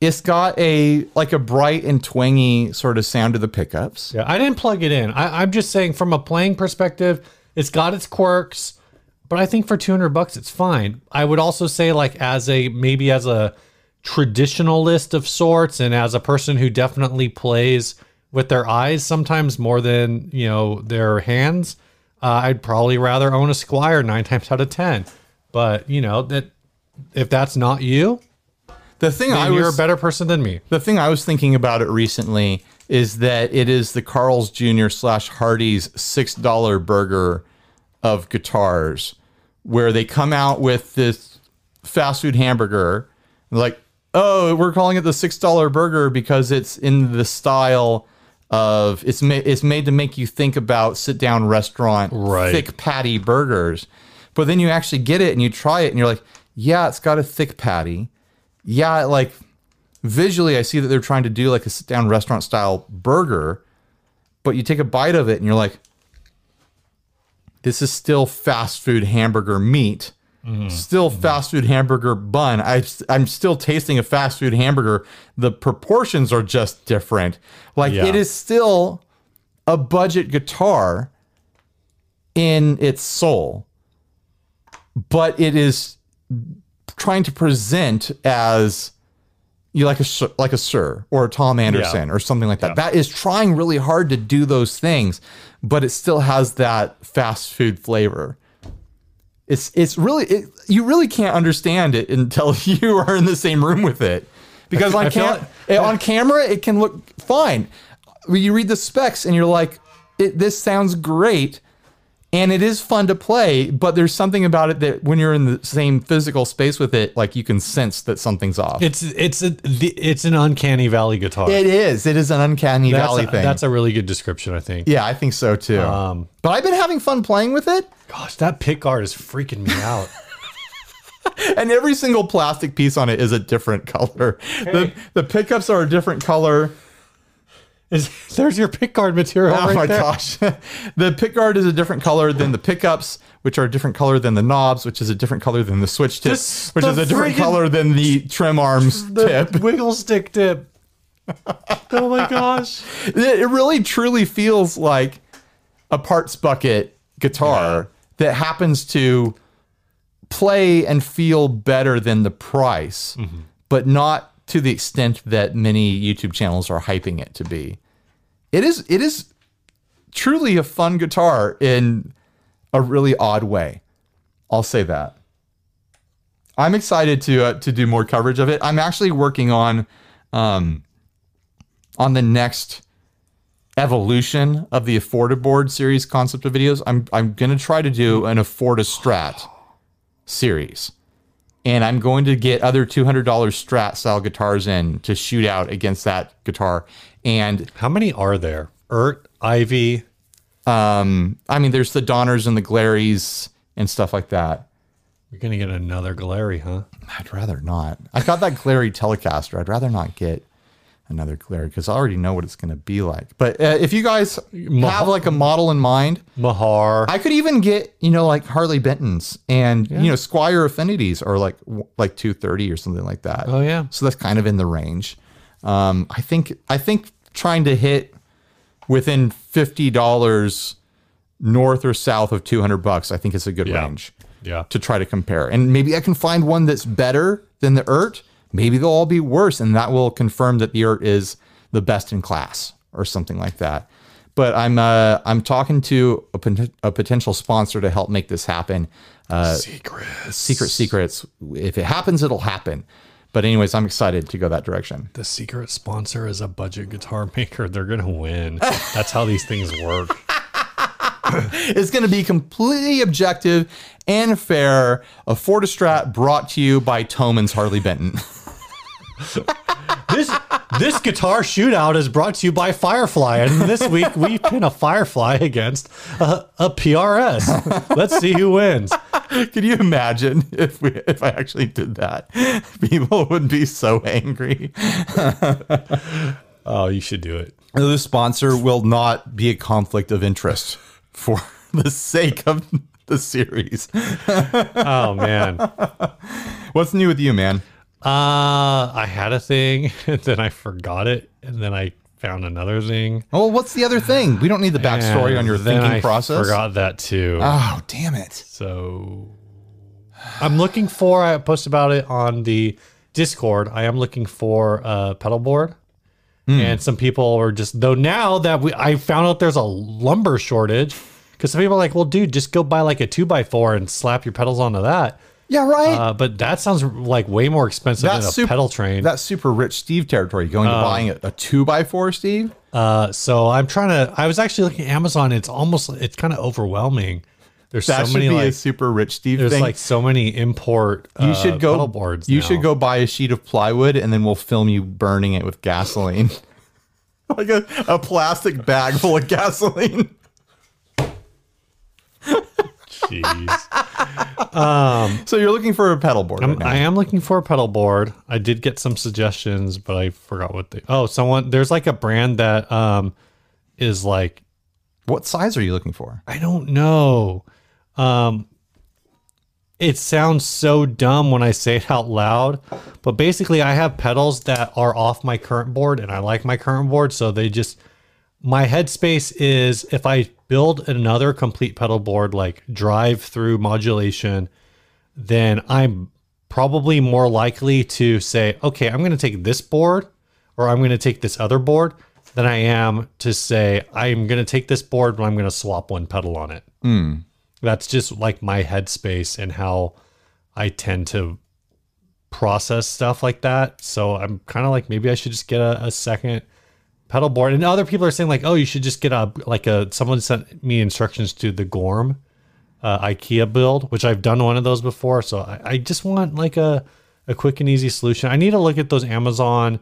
It's got a like a bright and twangy sort of sound to the pickups. Yeah, I didn't plug it in. I, I'm just saying, from a playing perspective, it's got its quirks, but I think for 200 bucks, it's fine. I would also say, like, as a maybe as a traditionalist of sorts, and as a person who definitely plays with their eyes sometimes more than you know their hands, uh, I'd probably rather own a Squier nine times out of ten. But you know that if that's not you, The thing I you're was a better person than me. the thing I was thinking about it recently is that it is the Carl's Jr. slash Hardee's six dollar burger of guitars, where they come out with this fast food hamburger, like, oh, we're calling it the six dollar burger because it's in the style of it's made it's made to make you think about sit down restaurant Right. thick patty burgers, but then you actually get it and you try it and you're like, yeah, it's got a thick patty, yeah, like visually I see that they're trying to do like a sit down restaurant style burger, but you take a bite of it and you're like, this is still fast food hamburger meat. Mm-hmm. Still mm-hmm. fast food hamburger bun. I, I'm still tasting a fast food hamburger. The proportions are just different. Like Yeah. it is still a budget guitar in its soul, but it is trying to present as you like a Suhr- like a Suhr or a Tom Anderson or something like that. Yeah. That is trying really hard to do those things, but it still has that fast food flavor. It's it's really it, you really can't understand it until you are in the same room with it, because on cam- eh, on camera it can look fine. You read the specs and you're like, it, this sounds great, and it is fun to play. But there's something about it that when you're in the same physical space with it, like you can sense that something's off. It's it's a the- it's an uncanny valley guitar. It is. It is an uncanny that's valley a, thing. That's a really good description, I think. yeah, I think so too. Um, but I've been having fun playing with it, Gosh, that pick guard is freaking me out. and every single plastic piece on it is a different color. The the pickups are a different color. Is there's your pick guard material Oh right my there. gosh. the pick guard is a different color than the pickups, which are a different color than the knobs, which is a different color than the switch tip, This- which is a different color than the trim arms tip. wiggle stick tip. oh my gosh. It it really truly feels like a parts bucket guitar that happens to play and feel better than the price, mm-hmm. but not to the extent that many YouTube channels are hyping it to be. It is it is truly a fun guitar in a really odd way. I'll say that. I'm excited to uh, to do more coverage of it. I'm actually working on um, on the next evolution of the Affordaboard series concept of videos. I'm I'm gonna try to do an Affordastrat series, and I'm going to get other two hundred dollars Strat style guitars in to shoot out against that guitar. And How many are there? Eart, Ivy. um, I mean, there's the Donners and the Glarrys and stuff like that. You're gonna get another Glarry, huh? I'd rather not. I got that Glarry Telecaster. I'd rather not get another Glarry because I already know what it's going to be like. But uh, if you guys have like a model in mind, Mahar. I could even get you know like Harley Benton's and you know Squier Affinities or like like two thirty or something like that. oh yeah. So that's kind of in the range. Um, I think I think trying to hit within fifty dollars north or south of two hundred bucks, I think is a good Yeah. range Yeah. to try to compare. And maybe I can find one that's better than the Eart. Maybe they'll all be worse, and that will confirm that the Eart is the best in class or something like that. But I'm uh, I'm talking to a, pot- a potential sponsor to help make this happen. Uh, Secret. secret secrets. If it happens, it'll happen. But anyways, I'm excited to go that direction. The secret sponsor is a budget guitar maker. They're gonna win. That's how these things work. It's going to be completely objective and fair. A Affordastrat brought to you by Thomann's Harley Benton. This guitar shootout is brought to you by Firefly, and this week we pin a Firefly against a, a PRS. Let's see who wins. Can you imagine if we if I actually did that? People would be so angry. Oh, you should do it. The sponsor will not be a conflict of interest for the sake of the series. Oh man. What's new with you, man? Uh, I had a thing, and then I forgot it, and then I found another thing. Oh, what's the other thing? We don't need the backstory and on your thinking I process. Forgot that too. Oh, damn it. So I'm looking for. I posted about it on the Discord. I am looking for a pedal board, and some people are just though now that we I found out there's a lumber shortage because some people are like, well, dude, just go buy like a two by four and slap your pedals onto that. Yeah, right. Uh, but that sounds like way more expensive than a super, Pedaltrain. That's super rich Steve territory. Going to buying a, a two by four, Steve. Uh, so I'm trying to. I was actually looking at Amazon. It's almost. It's kind of overwhelming. There's That so many like. super rich Steve There's thing. like so many import. Uh, you should go. pedal boards. you now. should go buy a sheet of plywood, and then we'll film you burning it with gasoline, like a, a plastic bag full of gasoline. Jeez. So you're looking for a pedal board. right I'm, now. I am looking for a pedal board. I did get some suggestions, but I forgot what they. Oh, someone. There's like a brand that um is like what size are you looking for? I don't know. Um, it sounds so dumb when I say it out loud, but basically, I have pedals that are off my current board, and I like my current board, so they just my headspace is if I build another complete pedal board like drive through modulation, then I'm probably more likely to say, okay, I'm going to take this board or I'm going to take this other board than I am to say, I'm going to take this board, but I'm going to swap one pedal on it. Hmm. That's just like my headspace and how I tend to process stuff like that. So I'm kind of like, maybe I should just get a, a second pedal board. And other people are saying like, oh, you should just get a like a. Someone sent me instructions to the Gorm uh, IKEA build, which I've done one of those before. So I, I just want like a a quick and easy solution. I need to look at those Amazon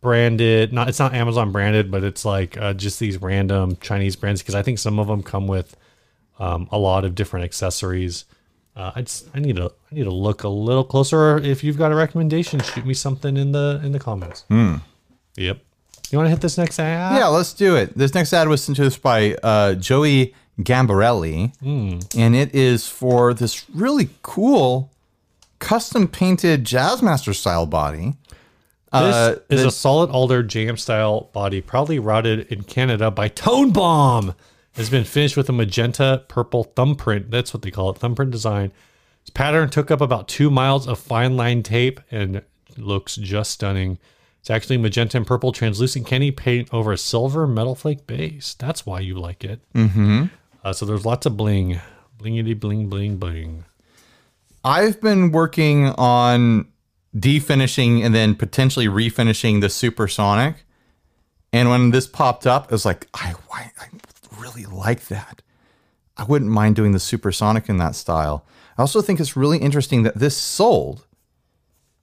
branded. Not it's not Amazon branded, but it's like uh, just these random Chinese brands because I think some of them come with um, a lot of different accessories. Uh, I just I need to I need to look a little closer. If you've got a recommendation, shoot me something in the in the comments. Yep. You want to hit this next ad? Yeah, let's do it. This next ad was sent to us by uh, Joey Gambarelli, and it is for this really cool custom painted Jazzmaster style body. This Uh, is a solid alder jam style body, proudly routed in Canada by Tone Bomb. Has been finished with a magenta purple thumbprint. That's what they call it, thumbprint design. This pattern took up about two miles of fine line tape and looks just stunning. It's actually magenta and purple translucent candy paint over a silver metal flake base. That's why you like it. Mm-hmm. Uh, so there's lots of bling, blingity bling bling bling. I've been working on definishing and then potentially refinishing the Supersonic. And when this popped up, it was like, I, I, I really like that. I wouldn't mind doing the Supersonic in that style. I also think it's really interesting that this sold.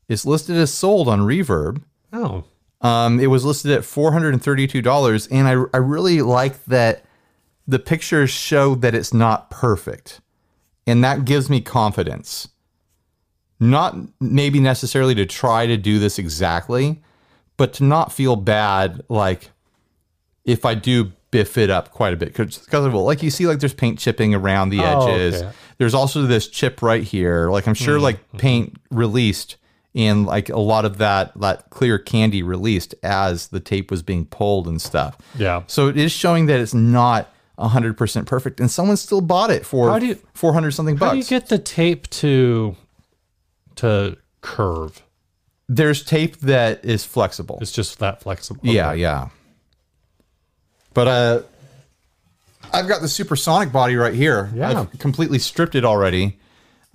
It's listed as sold on Reverb. Oh, Um, it was listed at $432. And I, I really like that the pictures show that it's not perfect. And that gives me confidence. Not maybe necessarily to try to do this exactly, but to not feel bad like if I do biff it up quite a bit. Because, well, like you see, like there's paint chipping around the Oh, edges. okay. There's also this chip right here. Like I'm sure like paint released and like a lot of that that clear candy released as the tape was being pulled and stuff. yeah. So it is showing that it's not 100% perfect and someone still bought it for How do you- 400 something bucks. How do you get the tape to to curve? There's tape that is flexible. It's just that flexible. Yeah, yeah. But uh I've got the supersonic body right here. Yeah. I've completely stripped it already.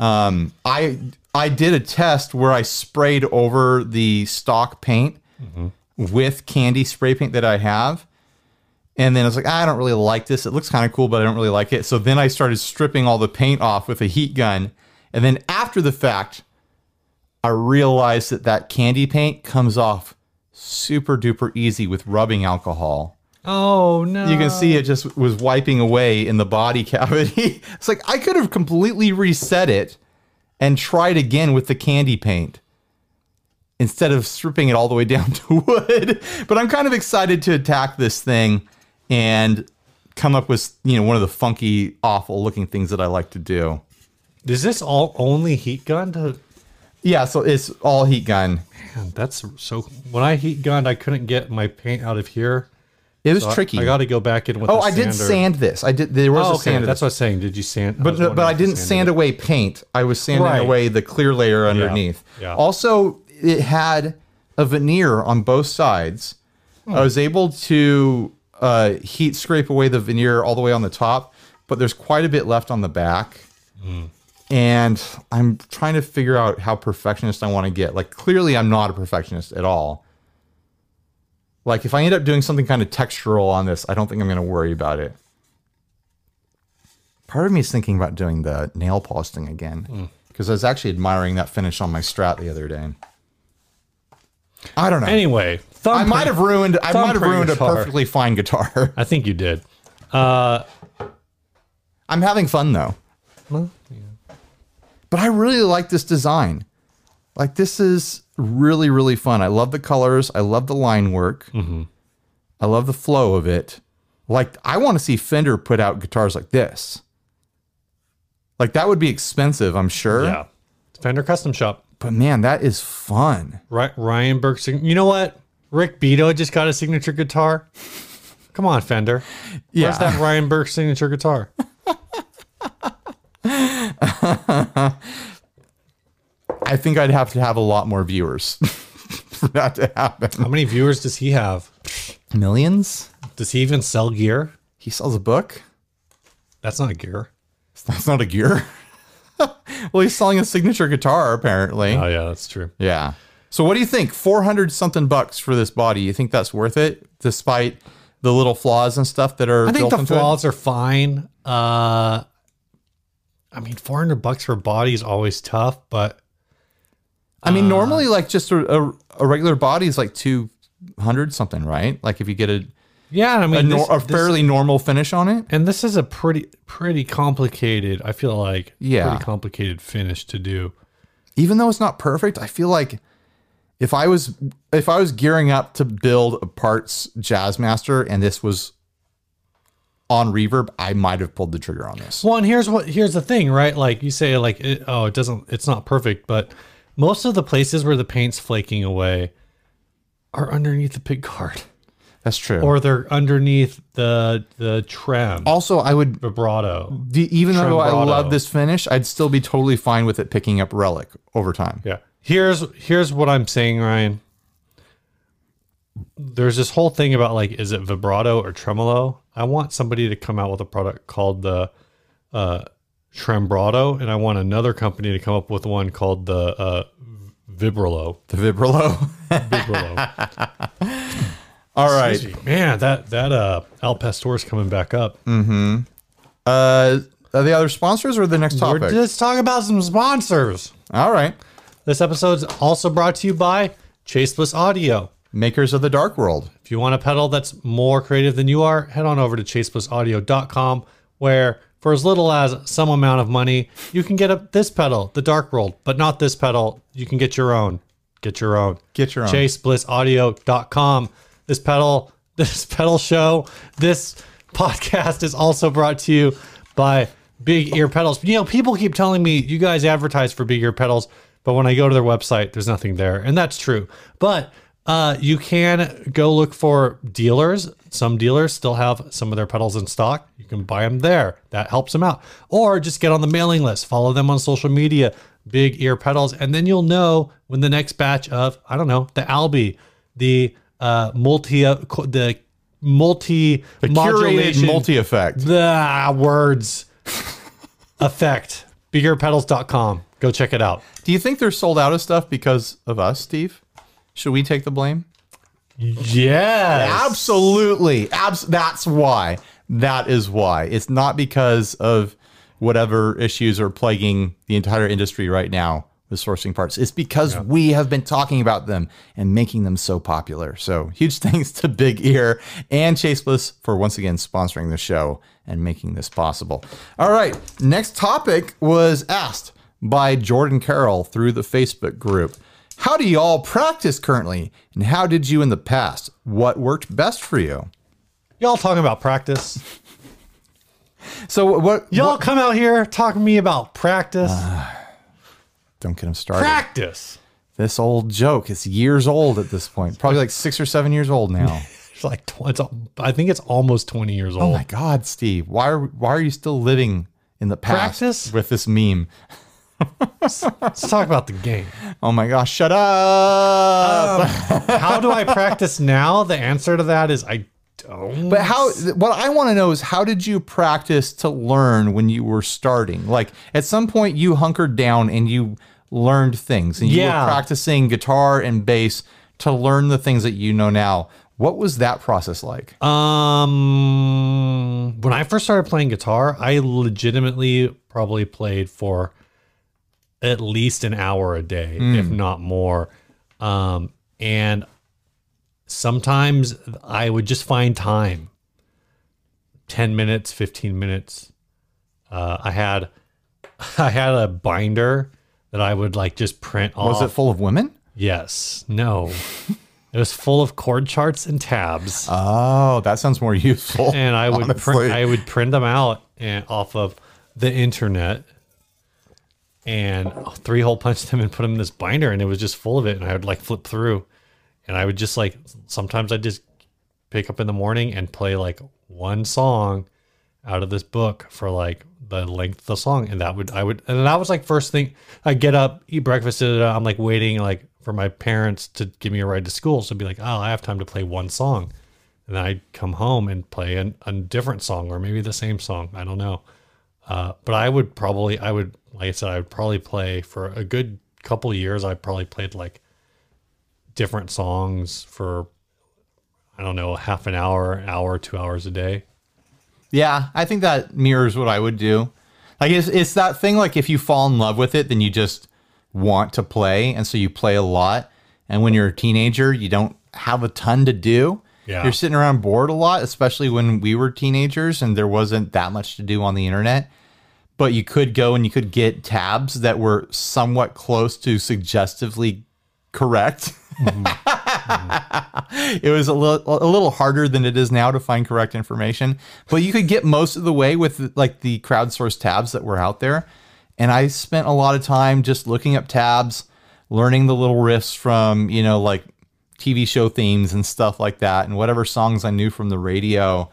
Um I I did a test where I sprayed over the stock paint with candy spray paint that I have. And then I was like, I don't really like this. It looks kind of cool, but I don't really like it. So then I started stripping all the paint off with a heat gun. And then after the fact, I realized that that candy paint comes off super duper easy with rubbing alcohol. Oh no! You can see it just was wiping away in the body cavity. it's like I could have completely reset it and tried again with the candy paint instead of stripping it all the way down to wood. But I'm kind of excited to attack this thing and come up with, you know, one of the funky, awful looking things that I like to do. Is this all only heat gun? To, Yeah, so it's all heat gun. man, that's so. When I heat gunned, I couldn't get my paint out of here. It was So I- tricky. I, got to go back in with. oh, the I did sander. sand this. I did. There was Oh, a okay, sander. that's what I was saying. Did you sand? But was but wondering I if you didn't sanded sand it. away paint. I was sanding Right. away the clear layer underneath. yeah. Also, it had a veneer on both sides. Hmm. I was able to uh, heat scrape away the veneer all the way on the top, but there's quite a bit left on the back. Hmm. and I'm trying to figure out how perfectionist I want to get. Like clearly I'm not a perfectionist at all. Like if I end up doing something kind of textural on this, I don't think I'm going to worry about it. Part of me is thinking about doing the nail polish thing again because I was actually admiring that finish on my Strat the other day. I don't know. Anyway, I might have ruined. I might have ruined a perfectly fine guitar. I think you did. Uh, I'm having fun though. well, But I really like this design. Like this is really really fun. I love the colors. I love the line work. Mm-hmm. I love the flow of it. Like I want to see Fender put out guitars like this. Like that would be expensive, I'm sure. yeah. Fender Custom Shop. But man, that is fun. Right. Ryan Burke. sig- You know what? Rick Beato just got a signature guitar. Come on, Fender. Yeah. Where's that Ryan Burke signature guitar? I think I'd have to have a lot more viewers for that to happen. How many viewers does he have? Millions? Does he even sell gear? He sells a book? That's not a gear. That's not a gear. well, he's selling a signature guitar apparently. Oh yeah, that's true. Yeah. So what do you think? 400 something bucks for this body. You think that's worth it despite the little flaws and stuff that are I think the into it? flaws are fine. Uh, I mean, four hundred bucks for a body is always tough, but I mean, uh. normally like just a, a, a regular body is like 200 something, right? Like if you get a, yeah, I mean, nor- this- a this- fairly normal finish on it. and this is a pretty pretty complicated. I feel like Yeah. pretty complicated finish to do. Even though it's not perfect, I feel like if I was if I was gearing up to build a parts Jazzmaster and this was on reverb, I might have pulled the trigger on this. Well, and here's what here's the thing, right? Like you say, like it, oh, it doesn't, it's not perfect, but most of the places where the paint's flaking away are underneath the pig That's true. or they're underneath the the trem also, I would vibrato. the, even though I Trembrato. love this finish, I'd still be totally fine with it picking up relic over time. Yeah. Here's here's what I'm saying, Ryan. There's this whole thing about like, is it vibrato or tremolo? I want somebody to come out with a product called the uh, Trembrato, and I want another company to come up with one called the uh, Vibralo. The Vibralo. Vibralo. All right. Me. Man, that that uh Al Pastor's coming back up. Mm-hmm. Uh, are the other sponsors or the next We're topic? just talking about some sponsors. All right. This episode's also brought to you by Chase Bliss Audio. Makers of the Dark World. If you want a pedal that's more creative than you are, head on over to chaseblissaudio.com where for as little as some amount of money, you can get a, this pedal, the Dark World, but not this pedal. You can get your own. Get your own. Get your own. chaseblissaudio.com. This pedal, this pedal show, this podcast is also brought to you by Big Ear Pedals. You know, people keep telling me you guys advertise for Big Ear Pedals, but when I go to their website, there's nothing there. And that's true. But uh, you can go look for dealers. Some dealers still have some of their pedals in stock. You can buy them there. That helps them out. Or just get on the mailing list, follow them on social media, Big Ear Pedals, and then you'll know when the next batch of, I don't know, the Albi, the uh, multi, uh, the multi Curated modulation, multi effect. the words effect, bigearpedals.com. Go check it out. Do you think they're sold out of stuff because of us, Steve? Should we take the blame? Yes. Absolutely. Abs- that's why. That is why. It's not because of whatever issues are plaguing the entire industry right now with sourcing parts. It's because we have been talking about them and making them so popular. So huge thanks to Big Ear and Chase Bliss for once again sponsoring the show and making this possible. All right. Next topic was asked by Jordan Carroll through the Facebook group. How do y'all practice currently? And how did you in the past? What worked best for you? Y'all talking about practice. So what? Y'all what- come out here talking to me about practice. don't get him started. practice. This old joke is years old at this point. Probably like six or seven years old now. It's like it's, I think it's almost 20 years old. oh my God, Steve! Why are why are you still living in the past Practice? with this meme? Let's talk about the game. Oh my gosh! Shut up! How do I practice now? The answer to that is I don't. But how? What I want to know is how did you practice to learn when you were starting? Like at some point you hunkered down and you learned things, and you Yeah. were practicing guitar and bass to learn the things that you know now. What was that process like? Um, when I first started playing guitar, I legitimately probably played for at least an hour a day, if not more. Um, and sometimes I would just find time 10 minutes, 15 minutes. Uh, I had, I had a binder that I would like just print off. Was it full of women? Yes. No. it was full of chord charts and tabs Oh, that sounds more useful. and I would honestly. print, I would print them out and off of the internet and three hole punch them and put them in this binder and it was just full of it and I would like flip through and I would just like sometimes I'd just pick up in the morning and play like one song out of this book for like the length of the song and that would I would and that was like first thing I get up eat breakfast I'm like waiting like for my parents to give me a ride to school so I'd be like oh I have time to play one song and then I'd come home and play an, a different song or maybe the same song. I don't know. Uh, but I would probably, I would, like I said, I would probably play for a good couple of years. I probably played like different songs for, I don't know, half an hour, hour, two hours a day. Yeah, I think that mirrors what I would do. Like it's it's that thing like if you fall in love with it, then you just want to play, and so you play a lot. And when you're a teenager, you don't have a ton to do. Yeah. You're sitting around bored a lot, especially when we were teenagers and there wasn't that much to do on the internet. But you could go and you could get tabs that were somewhat close to suggestively correct. it was a little a little harder than it is now to find correct information, but you could get most of the way with like the crowdsourced tabs that were out there. And I spent a lot of time just looking up tabs, learning the little riffs from, you know, like TV show themes and stuff like that and whatever songs I knew from the radio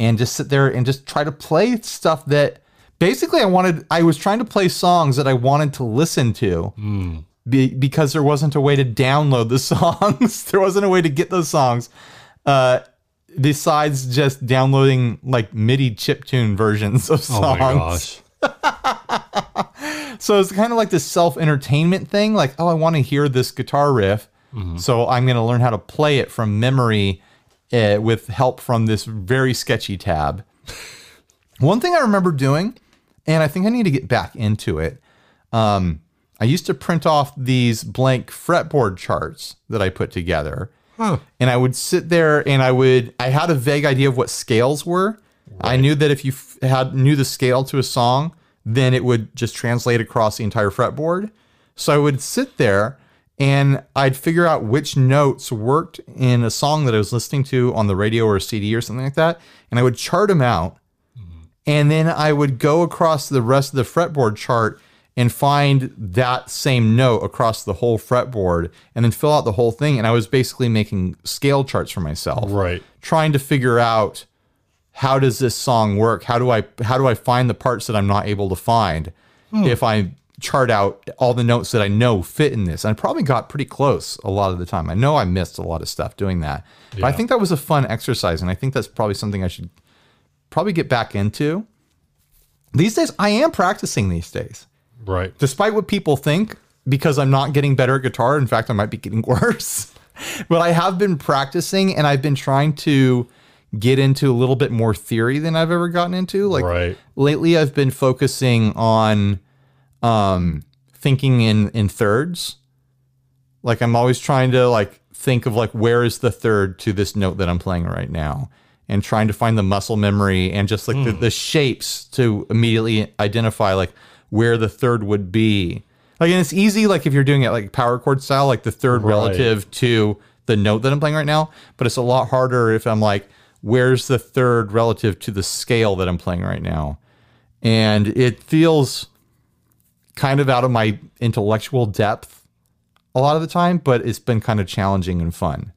and just sit there and just try to play stuff that basically I wanted I was trying to play songs that I wanted to listen to be, because there wasn't a way to download the songs. there wasn't a way to get those songs uh, besides just downloading like MIDI chiptune versions of Oh songs. my gosh. So it's kind of like this self entertainment thing. Like, oh, I want to hear this guitar riff. So I'm going to learn how to play it from memory uh, with help from this very sketchy tab. One thing I remember doing, and I think I need to get back into it. Um, I used to print off these blank fretboard charts that I put together. Huh. And I would sit there and I would, I had a vague idea of what scales were. I knew that if you f- had knew the scale to a song, then it would just translate across the entire fretboard. So I would sit there and I'd figure out which notes worked in a song that I was listening to on the radio or a CD or something like that. And I would chart them out. And then I would go across the rest of the fretboard chart and find that same note across the whole fretboard and then fill out the whole thing. And I was basically making scale charts for myself Right. trying to figure out how does this song work? How do I how do I find the parts that I'm not able to find hmm. if I chart out all the notes that I know fit in this? And I probably got pretty close a lot of the time. I know I missed a lot of stuff doing that. But I think that was a fun exercise and I think that's probably something I should probably get back into. These days I am practicing these days Right. despite what people think, because I'm not getting better at guitar. In fact, I might be getting worse. but I have been practicing and I've been trying to get into a little bit more theory than I've ever gotten into. Like Right. lately, I've been focusing on um, thinking in in thirds. Like I'm always trying to like think of like where is the third to this note that I'm playing right now, and trying to find the muscle memory and just like the, hmm. the shapes to immediately identify like where the third would be. Like and it's easy like if you're doing it like power chord style, like the third Right. relative to the note that I'm playing right now. But it's a lot harder if I'm like, where's the third relative to the scale that I'm playing right now? And it feels kind of out of my intellectual depth a lot of the time, but it's been kind of challenging and fun.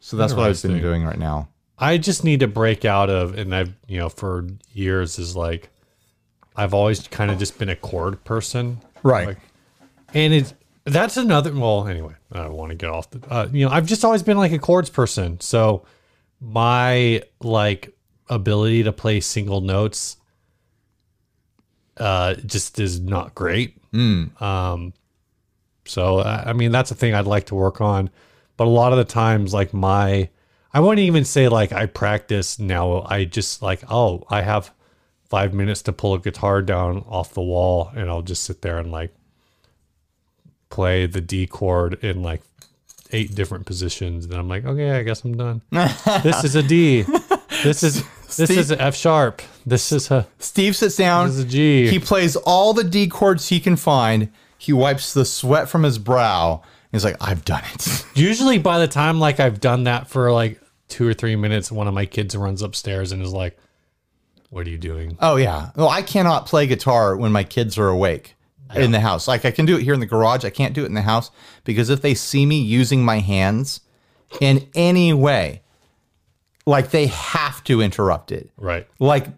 So that's what I've been doing right now. I just need to break out of, and I've, you know, for years is like, I've always kind of just been a chord person. Right. Like, and it's, that's another, well, anyway, I don't want to get off the, uh, you know, I've just always been like a chords person. So my like ability to play single notes uh just is not great. Um so I I mean that's a thing I'd like to work on. But a lot of the times like my I wouldn't even say like I practice now. I just like, oh, I have five minutes to pull a guitar down off the wall and I'll just sit there and like play the D chord in like eight different positions. And I'm like, okay, I guess I'm done. this is a D. This is this is an F sharp. This is a Steve sits down. this is a G. He plays all the D chords he can find. He wipes the sweat from his brow. He's like, I've done it. Usually by the time like I've done that for like two or three minutes, one of my kids runs upstairs and is like, What are you doing? Oh yeah. Well, I cannot play guitar when my kids are awake in the house. Like I can do it here in the garage. I can't do it in the house because if they see me using my hands in any way, like they have to interrupt it. Right. Like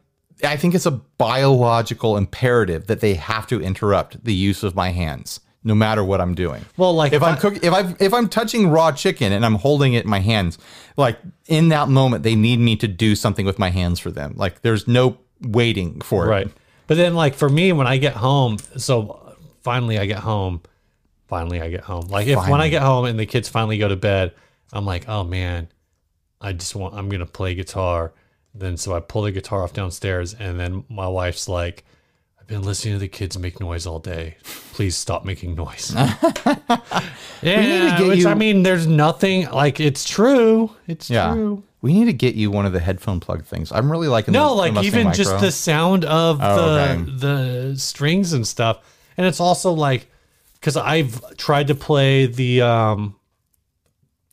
I think it's a biological imperative that they have to interrupt the use of my hands no matter what I'm doing. Well, like if I'm cooking, if I if I'm touching raw chicken and I'm holding it in my hands, like in that moment, they need me to do something with my hands for them. Like there's no waiting for it. Right. But then, like for me, when I get home, so finally I get home. Finally, I get home. Like if when I get home and the kids finally go to bed, I'm like, oh man, I just want. I'm gonna play guitar. Then so I pull the guitar off downstairs, and then my wife's like, I've been listening to the kids make noise all day. Please stop making noise. yeah, get which you- I mean, there's nothing like it's true. It's Yeah. true. We need to get you one of the headphone plug things. I'm really liking No, the, the like Mustang even just the sound of Oh, the okay. the strings and stuff. And it's also like because I've tried to play the um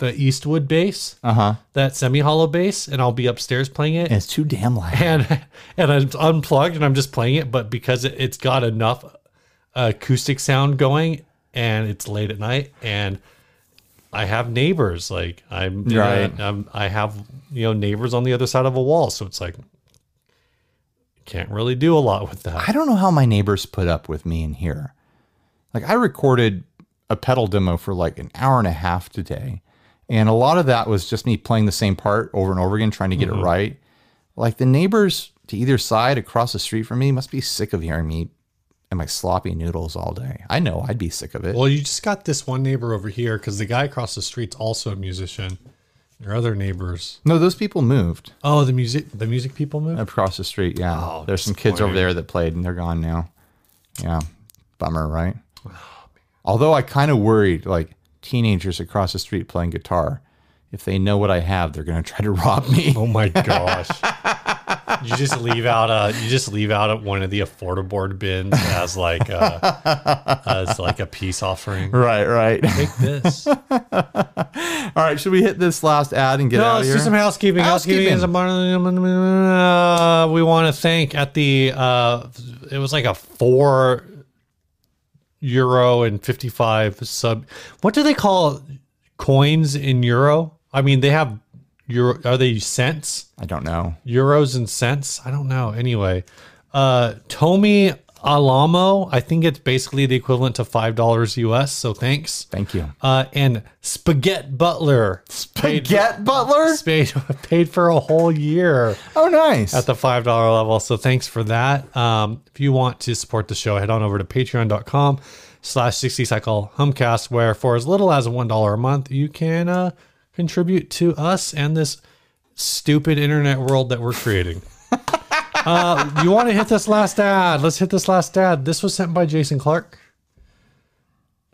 the Eastwood bass, Uh-huh. that semi hollow bass, and I'll be upstairs playing it. And it's too damn loud. And and it's unplugged and I'm just playing it, but because it, it's got enough acoustic sound going and it's late at night and I have neighbors like I'm Right. I'm, I have you know neighbors on the other side of a wall, so it's like can't really do a lot with that. I don't know how my neighbors put up with me in here. Like I recorded a pedal demo for like an hour and a half today. And a lot of that was just me playing the same part over and over again, trying to get Mm-hmm. it right. Like the neighbors to either side across the street from me must be sick of hearing me and my sloppy noodles all day. I know I'd be sick of it. Well, you just got this one neighbor over here because the guy across the street's also a musician. Your other neighbors. no, those people moved Oh, the music the music people moved. across the street. Yeah. Oh, There's some kids over there that played and they're gone now. Yeah. Bummer, right? Although I kind of worried, like teenagers across the street playing guitar, if they know what I have, they're going to try to rob me. Oh my gosh. you just leave out a you just leave out one of the affordable bins as like a, as like a peace offering. right, right. Take this. All right, should we hit this last ad and get No, out of let's here? do some housekeeping. Housekeeping, is a uh, we want to thank at the uh, it was like a four euro and fifty five sub. What do they call coins in euro? I mean, they have euro. Are they cents? I don't know. euros and cents. I don't know. Anyway, uh, Tomi Alamo. I think it's basically the equivalent to five dollars US. So thanks. Thank you. Uh, and Spaghetti Butler paid, Butler? paid paid for a whole year Oh, nice. at the five dollar level. So thanks for that. Um, if you want to support the show, head on over to patreon.com slash 60 cycle humcast where for as little as one dollar a month you can uh, contribute to us and this stupid internet world that we're creating. Uh, you want to hit this last ad? Let's hit this last ad. This was sent by Jason Clark.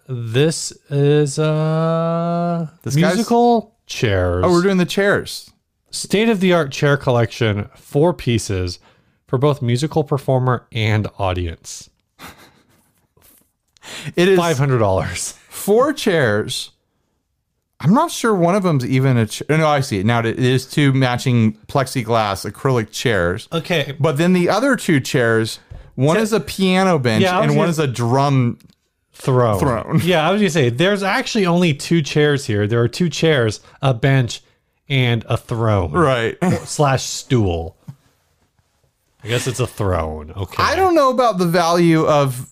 This is uh This guy's- musical chairs oh, we're doing the chairs. state of the art chair collection, four pieces for both musical performer and audience. It is Five hundred dollars. four chairs. I'm not sure one of them's even a chair. No, I see it. Now it is two matching plexiglass acrylic chairs. Okay, But then the other two chairs, one is a piano bench Yeah, and one is a drum. throne. Throne. Yeah, I was gonna say there's actually only two chairs here. There are two chairs, a bench, and a throne Right. slash stool. I guess it's a throne. Okay. I don't know about the value of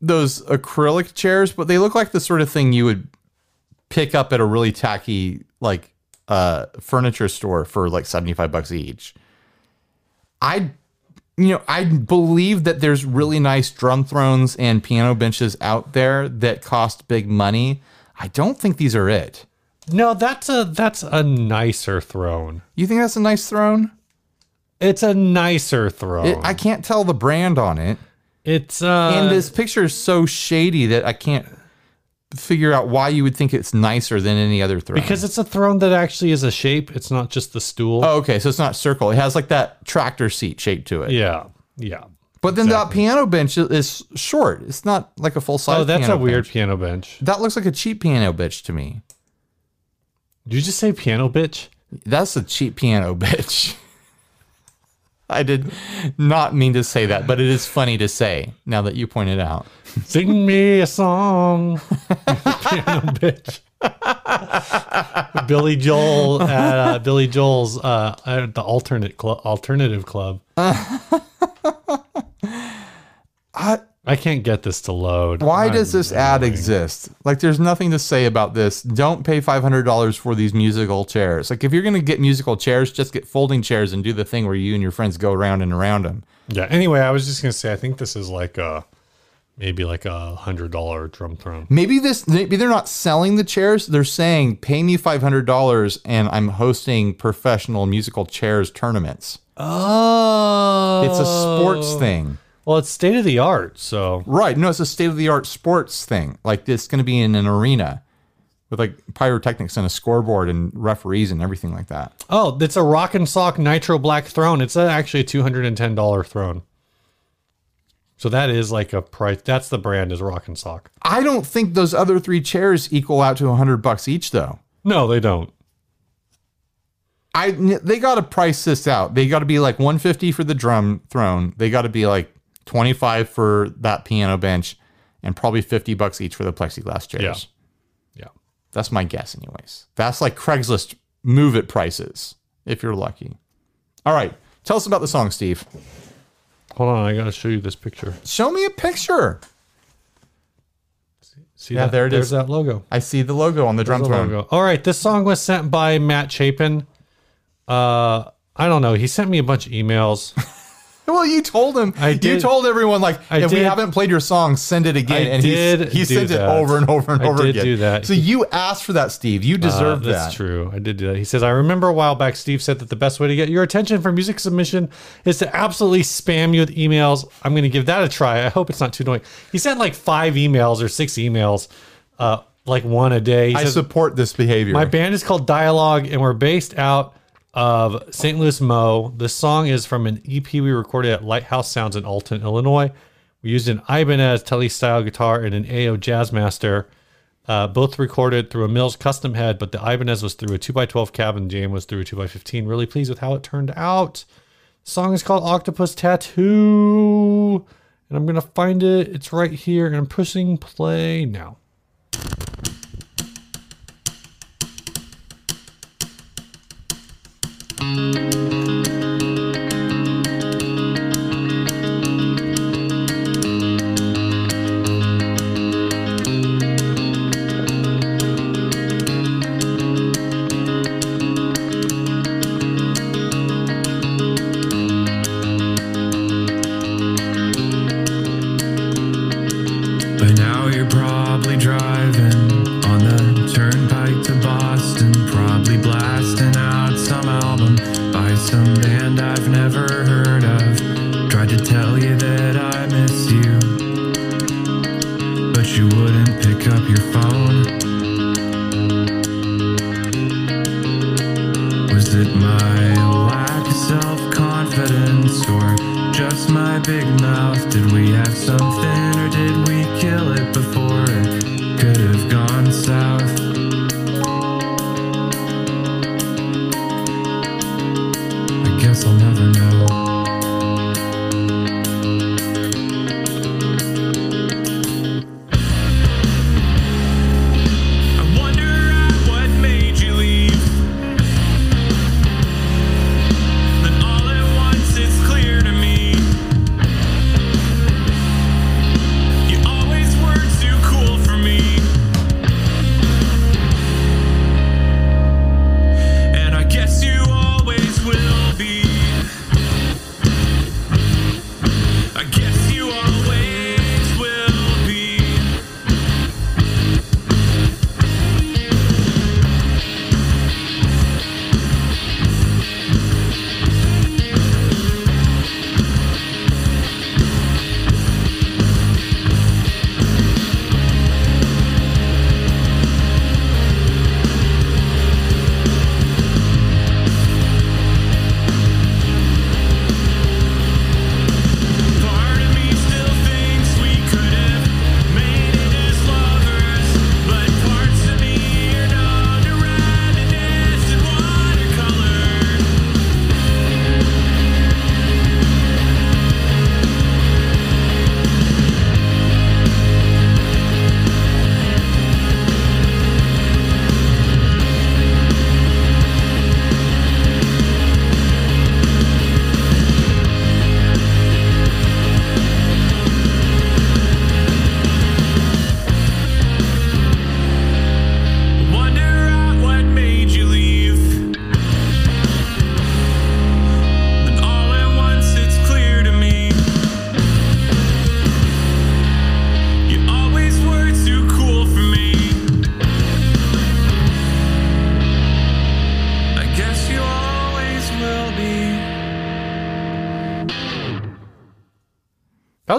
those acrylic chairs, but they look like the sort of thing you would pick up at a really tacky like uh, furniture store for like 75 bucks each. I, you know, I believe that there's really nice drum thrones and piano benches out there that cost big money. I don't think these are it. No, that's a that's a nicer throne. You think that's a nice throne? It's a nicer throne. It, I can't tell the brand on it. it's uh And this picture is so shady that I can't figure out why you would think it's nicer than any other throne. because it's a throne that actually is a shape. It's not just the stool. oh, okay, so it's not circle. It has like that tractor seat shape to it. Yeah. Yeah. But then that piano bench is- short. It's not like a full size. Oh, that's a weird bench. piano bench. That looks like a cheap piano bench to me. Did you just say piano bitch? That's a cheap piano bench. I did not mean to say that, but it is funny to say now that you pointed out. Sing me a song, piano bitch. Billy Joel at uh, Billy Joel's uh, at the alternate club, alternative club. I, I can't get this to load. why I'm does this ad annoying. exist? Like, there's nothing to say about this. Don't pay $500 for these musical chairs. Like, if you're going to get musical chairs, just get folding chairs and do the thing where you and your friends go around and around them. Yeah. Anyway, I was just gonna say I think this is like a maybe like a hundred dollar drum throne. Maybe this, maybe they're not selling the chairs. They're saying, pay me $500 and I'm hosting professional musical chairs tournaments. Oh, It's a sports thing. Well, it's state of the art. So Right. No, it's a state of the art sports thing. Like it's going to be in an arena with like pyrotechnics and a scoreboard and referees and everything like that. oh, it's a Roc-N-Soc nitro black throne. It's uh, actually a two hundred and ten dollar throne. So that is like a price. That's the brand is Roc-N-Soc. I don't think those other three chairs equal out to a hundred bucks each though. No, they don't. I they got to price this out. They got to be like 150 for the drum throne. They got to be like 25 for that piano bench and probably 50 bucks each for the plexiglass chairs. Yeah. Yeah. That's my guess anyways. That's like Craigslist move it prices if you're lucky. All right. Tell us about the song, Steve. Hold on, I gotta show you this picture. Show me a picture. See Yeah, that? there it There's is. that logo. I see the logo on the drum throne. logo. All right, this song was sent by Matt Chapin. Uh, I don't know. He sent me a bunch of emails. Well, you told him. I You told everyone like, I if we haven't played your song, send it again. I and he- did he, sent it that. over and over and I over did again. do that. So you asked for that, Steve. You Uh, deserve that's that. true. I did do that. He says, I remember a while back, Steve said that the best way to get your attention for music submission is to absolutely spam you with emails. I'm going to give that a try. I hope it's not too annoying. He sent like five emails or six emails, uh, like one a day. He I says, support this behavior. My band is called Dialogue, and we're based out of St. Louis, Mo. This song is from an EP we recorded at Lighthouse Sounds in Alton, Illinois. We used an Ibanez Tele style guitar and an AO Jazzmaster, uh, both recorded through a Mills custom head, but the Ibanez was through a 2x12 cab and Jam was through a 2x15. Really pleased with how it turned out. The song is called Octopus Tattoo, and I'm going to find it. It's right here, and I'm pushing play now. By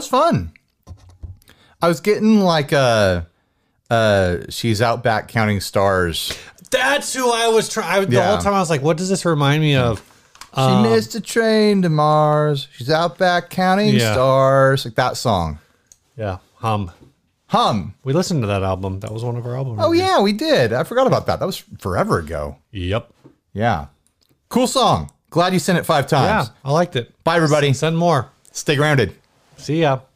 was fun. I was getting like a, uh, she's out back counting stars. That's who I was trying. The Yeah. whole time I was like, what does this remind me of? She missed a train to Mars. She's out back counting Yeah. stars. Like that song. Yeah, hum. Hum. We listened to that album. That was one of our albums. Oh yeah, we did. I forgot about that. That was forever ago. Yep. Yeah. Cool song. Glad you sent it five Yeah, times. I liked it. Bye everybody. Send more. Stay grounded. See ya.